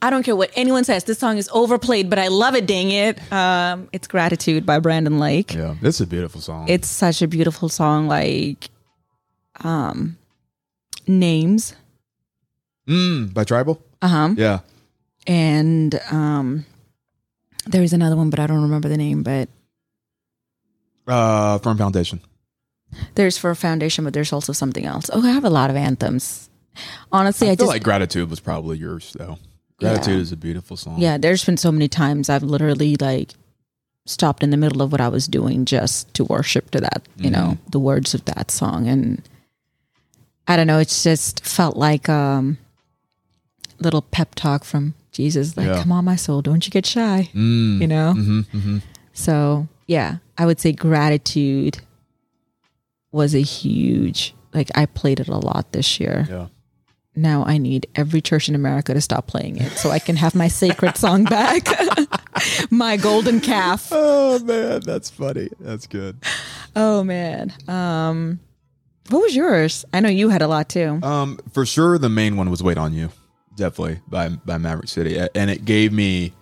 I don't care what anyone says. This song is overplayed, but I love it. Dang it! Um, it's "Gratitude" by Brandon Lake. Yeah, it's a beautiful song. It's such a beautiful song. Like, um, names. mm, by TRIBL. Uh huh. Yeah, And um, there's another one, but I don't remember the name. But uh, Firm Foundation. there's Firm Foundation, but there's also something else. Oh, I have a lot of anthems. Honestly, I, I feel just like Gratitude was probably yours though. Gratitude Yeah. is a beautiful song. Yeah, there's been so many times I've literally like stopped in the middle of what I was doing just to worship to that, you know, the words of that song. And I don't know, it's just felt like um little pep talk from Jesus, like, Yeah. come on, my soul, don't you get shy. Mm. You know? hmm hmm So yeah, I would say gratitude was a huge like I played it a lot this year. Yeah. Now I need every church in America to stop playing it so I can have my sacred song back. my golden calf. Oh man, that's funny. That's good. Oh man. Um what was yours? I know you had a lot too. Um, for sure, the main one was "Wait on You," definitely by by Maverick City, and it gave me.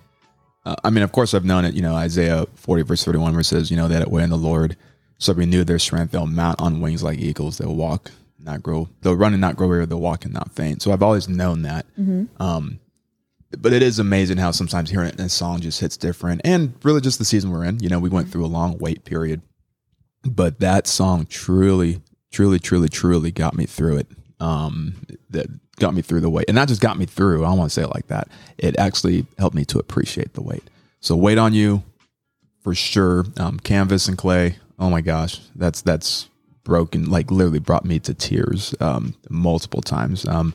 Uh, I mean, of course, I've known it. You know, Isaiah forty verse thirty one, where it says, "You know, that wait in the Lord, so renew their strength. They'll mount on wings like eagles. They'll walk, not grow. They'll run and not grow weary. They'll walk and not faint." So I've always known that. Um, but it is amazing how sometimes hearing it in a song just hits different, and really just the season we're in. You know, we went through a long wait period, but that song truly, truly, truly, truly got me through it. Um, that got me through the wait, and not just got me through. I don't want to say it like that. It actually helped me to appreciate the wait. So, wait on you for sure. Um, Canvas and Clay. Oh my gosh, that's that's broken. Like literally brought me to tears um, multiple times. Um,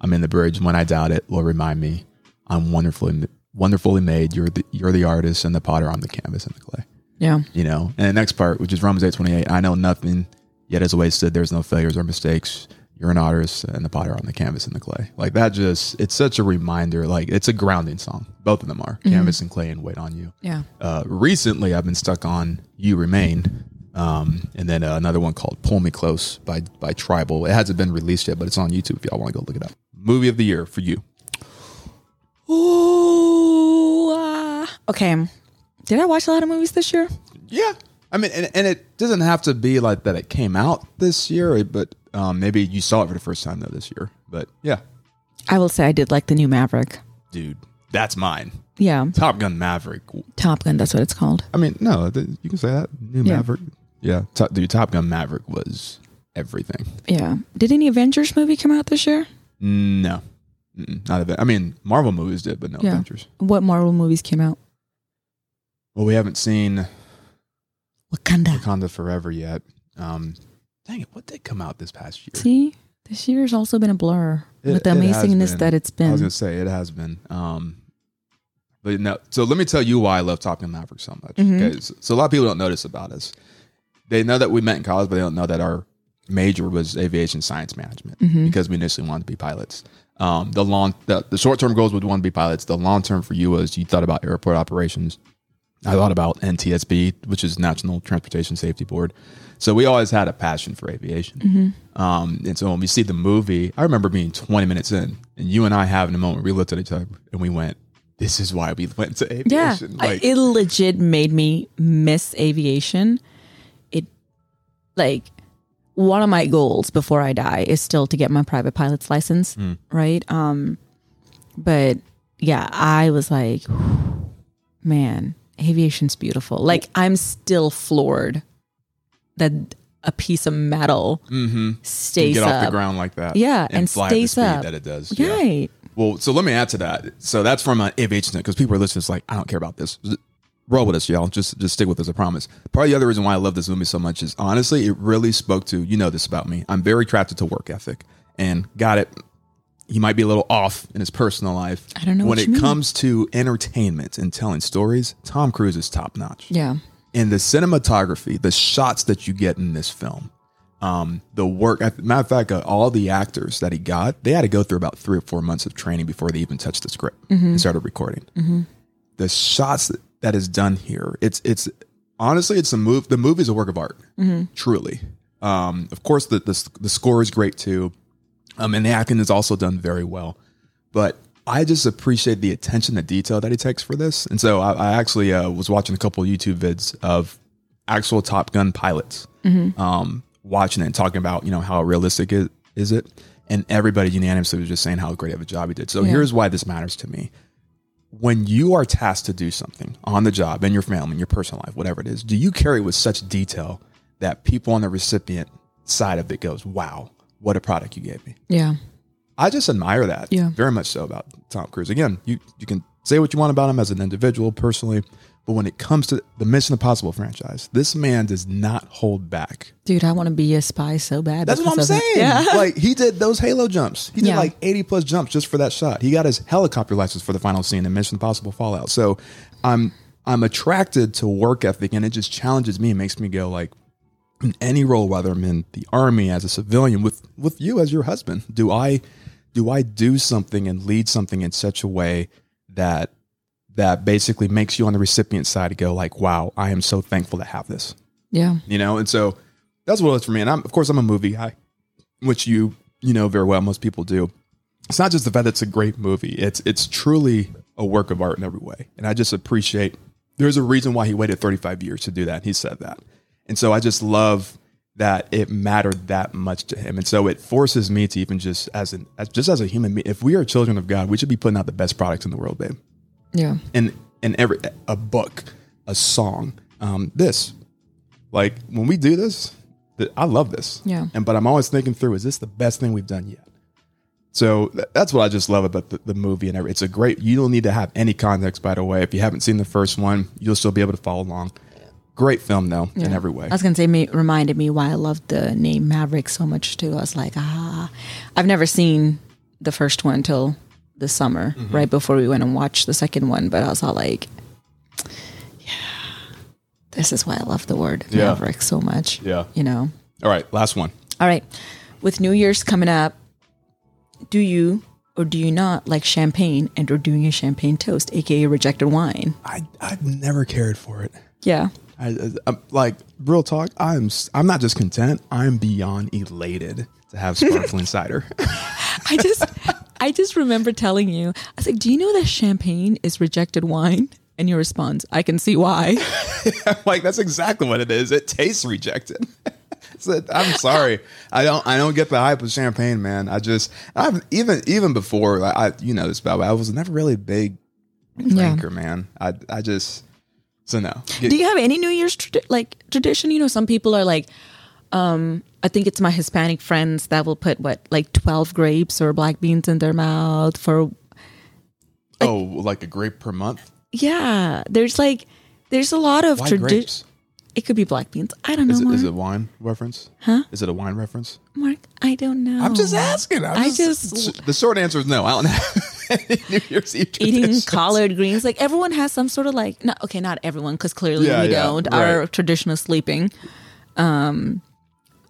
I'm in the bridge when I doubt it. Lord, remind me. I'm wonderfully wonderfully made. You're the you're the artist and the potter. I'm the canvas and the clay. Yeah. You know. And the next part, which is Romans eight twenty eight. I know nothing yet is wasted. There's no failures or mistakes. You're an artist and the potter on the canvas and the clay. Like that just it's such a reminder. Like it's a grounding song. Both of them are. Canvas and clay and wait on you. Yeah. Uh, recently, I've been stuck on "You Remain," um, and then uh, another one called "Pull Me Close" by by TRIBL. It hasn't been released yet, but it's on YouTube if y'all want to go look it up. Movie of the year for you. Ooh. ah. okay. Did I watch a lot of movies this year? Yeah, I mean, and, and it doesn't have to be like that. It came out this year, but um, maybe you saw it for the first time though this year. But yeah, I will say I did like the new Maverick. dude, that's mine. Yeah. Top Gun Maverick. Top Gun, that's what it's called. I mean, no, th- you can say that. New Yeah. Maverick. Yeah, top, dude, Top Gun Maverick was everything. Yeah. Did any Avengers movie come out this year? No, Mm-mm, not a. I mean, Marvel movies did, but no Yeah. Avengers. What Marvel movies came out? Well, we haven't seen Wakanda. Wakanda Forever yet. Um, dang it, what did come out this past year? See, this year's also been a blur It- with the amazingness that it has been. I was gonna say it has been. Um, but no. So let me tell you why I love Top Gun Maverick so much. Mhm. Okay, so, so a lot of people don't notice about us. They know that we met in college, but they don't know that our major was aviation science management Mhm. because we initially wanted to be pilots. Um, the long, the, the short term goals would want to be pilots. The long term for you was you thought about airport operations. I thought about NTSB, which is National Transportation Safety Board. So we always had a passion for aviation. Um, and so when we see the movie, I remember being 20 minutes in and you and I having a moment, we looked at each other and we went, this is why we went to Yeah, aviation. I- it legit made me miss aviation. It like one of my goals before I die is still to get my private pilot's license, Hmm. right? Um, but yeah, I was like, man, aviation's beautiful. Like I'm still floored that a piece of metal mm-hmm. stays get up. off the ground like that. Yeah, and fly at the stays speed up. that it does. Yeah. Right. Well, so let me add to that. So that's from an aviation because people are listening. It's like I don't care about this. Roll with us, y'all. Just just stick with us. I promise. Probably the other reason why I love this movie so much is honestly, it really spoke to you know this about me. I'm very attracted to work ethic, and got it. He might be a little off in his personal life. I don't know when it mean. comes to entertainment and telling stories. Tom Cruise is top notch Yeah. And the cinematography, the shots that you get in this film, um, the work. Matter of fact, uh, all the actors that he got, they had to go through about three or four months of training before they even touched the script and started recording. The shots that, is done here, it's it's honestly, it's a move. The movie is a work of art, truly. Um, of course, the, the the score is great too, um, and the acting is also done very well. But I just appreciate the attention to detail that he takes for this. And so I, I actually uh, was watching a couple of YouTube vids of actual Top Gun pilots, um, watching it and talking about you know how realistic is, is it, and everybody unanimously was just saying how great of a job he did. So Yeah. here's why this matters to me. When you are tasked to do something on the job, in your family, in your personal life, whatever it is, do you carry with such detail that people on the recipient side of it goes, "Wow, what a product you gave me." Yeah. I just admire that. Yeah. Very much so about Tom Cruise. Again, you, you can say what you want about him as an individual personally, but when it comes to the Mission Impossible franchise, this man does not hold back. Dude, I want to be a spy so bad. That's what I'm saying. Yeah. Like he did those Halo jumps. He did Yeah. like 80 plus jumps just for that shot. He got his helicopter license for the final scene in Mission Impossible Fallout. So I'm I'm attracted to work ethic and it just challenges me and makes me go like in any role, whether I'm in the army as a civilian with with you as your husband, do I do I do something and lead something in such a way that that basically makes you on the recipient side to go like, wow, I am so thankful to have this. Yeah. you know and so that's what it's for me. And i'm of course i'm a movie guy which you you know very well most people do. It's not just the fact that it's a great movie. It's it's truly a work of art in every way. And i just appreciate there's a reason why he waited 35 years to do that. He said that. And so i just love that it mattered that much to him and so it forces me to even just as an as, just as a human being if we are children of god we should be putting out the best products in the world babe Yeah. and and every a book, a song, um, this. Like when we do this, th- I love this. Yeah. And but I'm always thinking through: is this the best thing we've done yet? So th- that's what I just love about the, the movie and every. It's a great. You don't need to have any context, by the way. If you haven't seen the first one, you'll still be able to follow along. Great film though, in every way. I was gonna say, me reminded me why I loved the name Maverick so much too. I was like, ah, I've never seen the first one until this summer, Mm-hmm. right before we went and watched the second one. But I was all like, yeah, this is why I love the word Yeah. Maverick so much. Yeah. You know? All right, last one. All right. With New Year's coming up, do you or do you not like champagne and or doing a champagne toast, aka rejected wine? I I've never cared for it. Yeah. I, I'm like real talk. I'm I'm not just content. I'm beyond elated to have sparkling cider. I just I just remember telling you, I was like, Do you know that champagne is rejected wine? And your response, I can see why. I'm like that's exactly what it is. It tastes rejected. So, I'm sorry. I don't. I don't get the hype of champagne, man. I just. I've even even before. I you know this about. me, I was never really a big drinker, man. I I just. So no. Do you have any New Year's tradi- like tradition? You know, some people are like, um, I think it's my Hispanic friends that will put what like twelve grapes or black beans in their mouth for oh, like a grape per month. yeah. There's like there's a lot of tradition. It could be black beans. I don't know. Is it, Mark. is it wine reference? Huh? Is it a wine reference? Mark, I don't know. I'm just asking. I'm I just- the short answer is no. I don't any New Year's Eve eating collard greens. Like everyone has some sort of like no, okay, not everyone because clearly Yeah, we yeah, don't. Our right. tradition of sleeping. Um,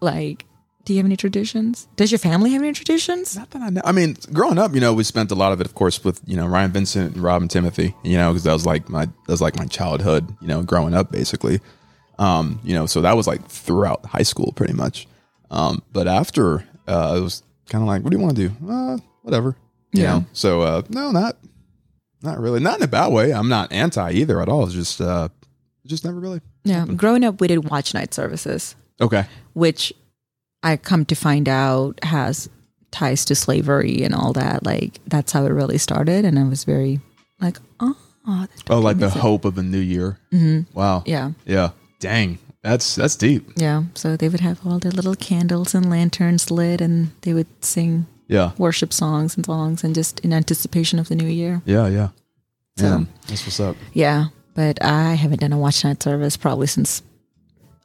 like, do you have any traditions? Does your family have any traditions? Not that I know. I mean, growing up, you know, we spent a lot of it, of course, with you know Ryan Vincent Rob and Robin Timothy. You know, because that was like my that was like my childhood. You know, growing up, basically. Um, you know, so that was like throughout high school, pretty much. Um, but after, uh, it was kind of like, what do you want to do? Uh, whatever. You Yeah. know. So uh, no, not not really. Not in a bad way. I'm not anti either at all. It's just uh, just never really. Yeah, growing up, we did watch night services, Okay. which I come to find out has ties to slavery and all that. Like that's how it really started, and I was very like, oh, Oh, like the hope of a new year. Mm-hmm. Wow. yeah. Yeah. Dang. That's that's deep. Yeah, so they would have all their little candles and lanterns lit, and they would sing Yeah. worship songs and songs, and just in anticipation of the new year. Yeah. Yeah. So- Yeah. That's what's up. Yeah, but I haven't done a watch night service probably since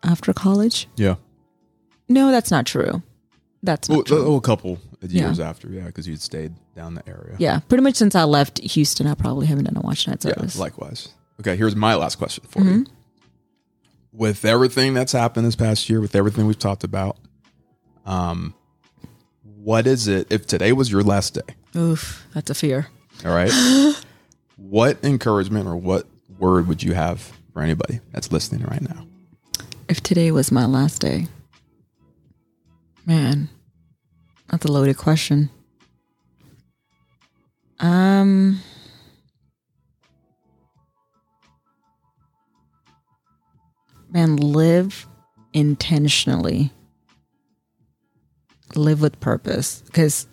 after college. Yeah. No, that's not true. That's not Well, true. oh, a couple of years after, yeah, because you'd stayed down the area. yeah, pretty much since I left Houston, I probably haven't done a watch night Yeah, service. likewise. Okay, here's my last question for you. With everything that's happened this past year, with everything we've talked about, um, what is it if today was your last day? Oof, that's a fear. All right. what encouragement or what word would you have for anybody that's listening right now? If today was my last day, man, that's a loaded question. Um, man, live intentionally, live with purpose, because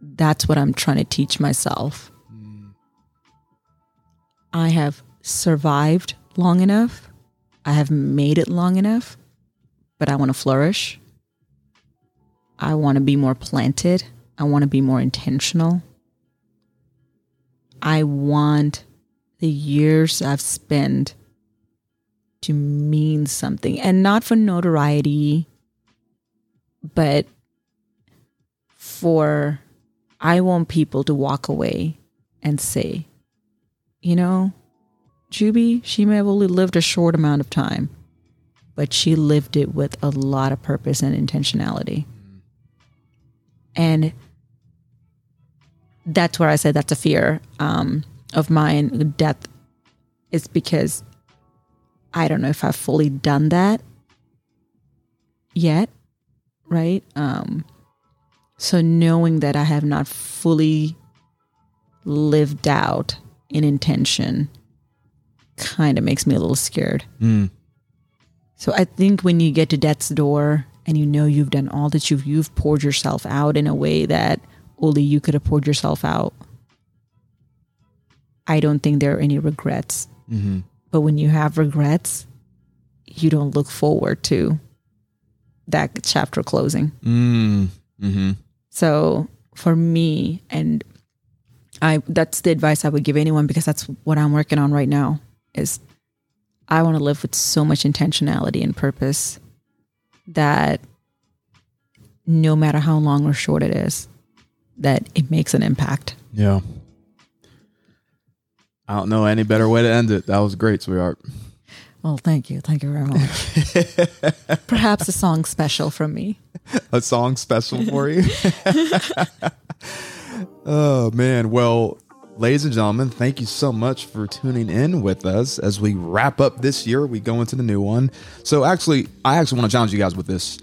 that's what I'm trying to teach myself. I have survived long enough. I have made it long enough, but I want to flourish. I want to be more planted. I want to be more intentional. I want the years I've spent to mean something and not for notoriety, but for I want people to walk away and say, you know, Juby, she may have only lived a short amount of time, but she lived it with a lot of purpose and intentionality. And that's where I said that's a fear um, of mine. Death is because I don't know if I've fully done that yet, right? Um, so knowing that I have not fully lived out in intention kind of makes me a little scared. Mm. So I think when you get to death's door and you know you've done all that you've you've poured yourself out in a way that only you could have poured yourself out. I don't think there are any regrets. Mm-hmm. But when you have regrets, you don't look forward to that chapter closing. Mm. Mm-hmm. So for me, and I that's the advice I would give anyone because that's what I'm working on right now is I want to live with so much intentionality and purpose that no matter how long or short it is, that it makes an impact. Yeah. I don't know any better way to end it. That was great, sweetheart. Well, thank you. Thank you very much. Perhaps a song special from me. A song special for you. oh man. Well, ladies and gentlemen, thank you so much for tuning in with us as we wrap up this year. We go into the new one. So actually, I actually want to challenge you guys with this.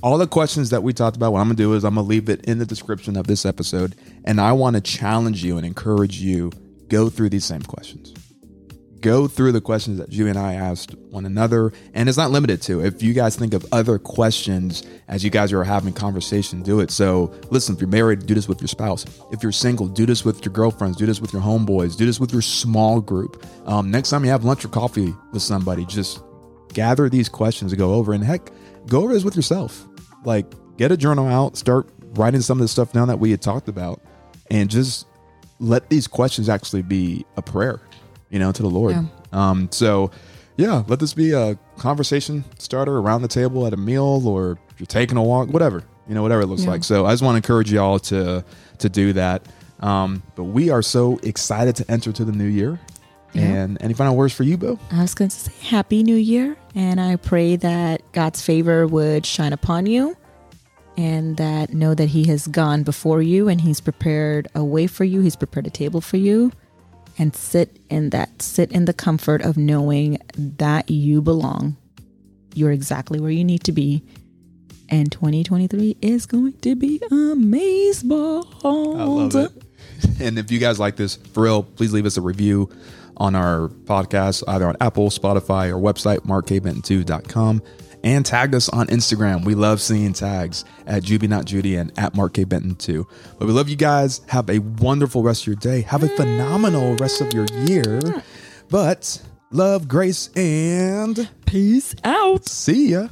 All the questions that we talked about, what I'm gonna do is I'm gonna leave it in the description of this episode, and I want to challenge you and encourage you go through these same questions go through the questions that you and I asked one another. And it's not limited to. If you guys think of other questions as you guys are having conversation, do it. So listen, if you're married, do this with your spouse. If you're single, do this with your girlfriends, do this with your homeboys, do this with your small group. Um, next time you have lunch or coffee with somebody, just gather these questions to go over. And heck, go over this with yourself. Like get a journal out, start writing some of the stuff down that we had talked about, and just let these questions actually be a prayer you know, to the Lord. Yeah. Um, so yeah, let this be a conversation starter around the table at a meal or if you're taking a walk, whatever, you know, whatever it looks yeah. like. So I just want to encourage y'all to, to do that. Um, but we are so excited to enter to the new year. Yeah. And any final words for you, Bo? I was going to say Happy New Year. And I pray that God's favor would shine upon you and that know that He has gone before you and He's prepared a way for you. He's prepared a table for you and sit in that, sit in the comfort of knowing that you belong. You're exactly where you need to be. And 2023 is going to be amazing. I love it. And if you guys like this, for real, please leave us a review on our podcast, either on Apple, Spotify, or website, markkbenton2.com and tagged us on Instagram. We love seeing tags at Juby Not Judy and at Mark K. Benton too. But we love you guys. Have a wonderful rest of your day. Have a phenomenal rest of your year. Mm. But love, grace, and peace out. See ya.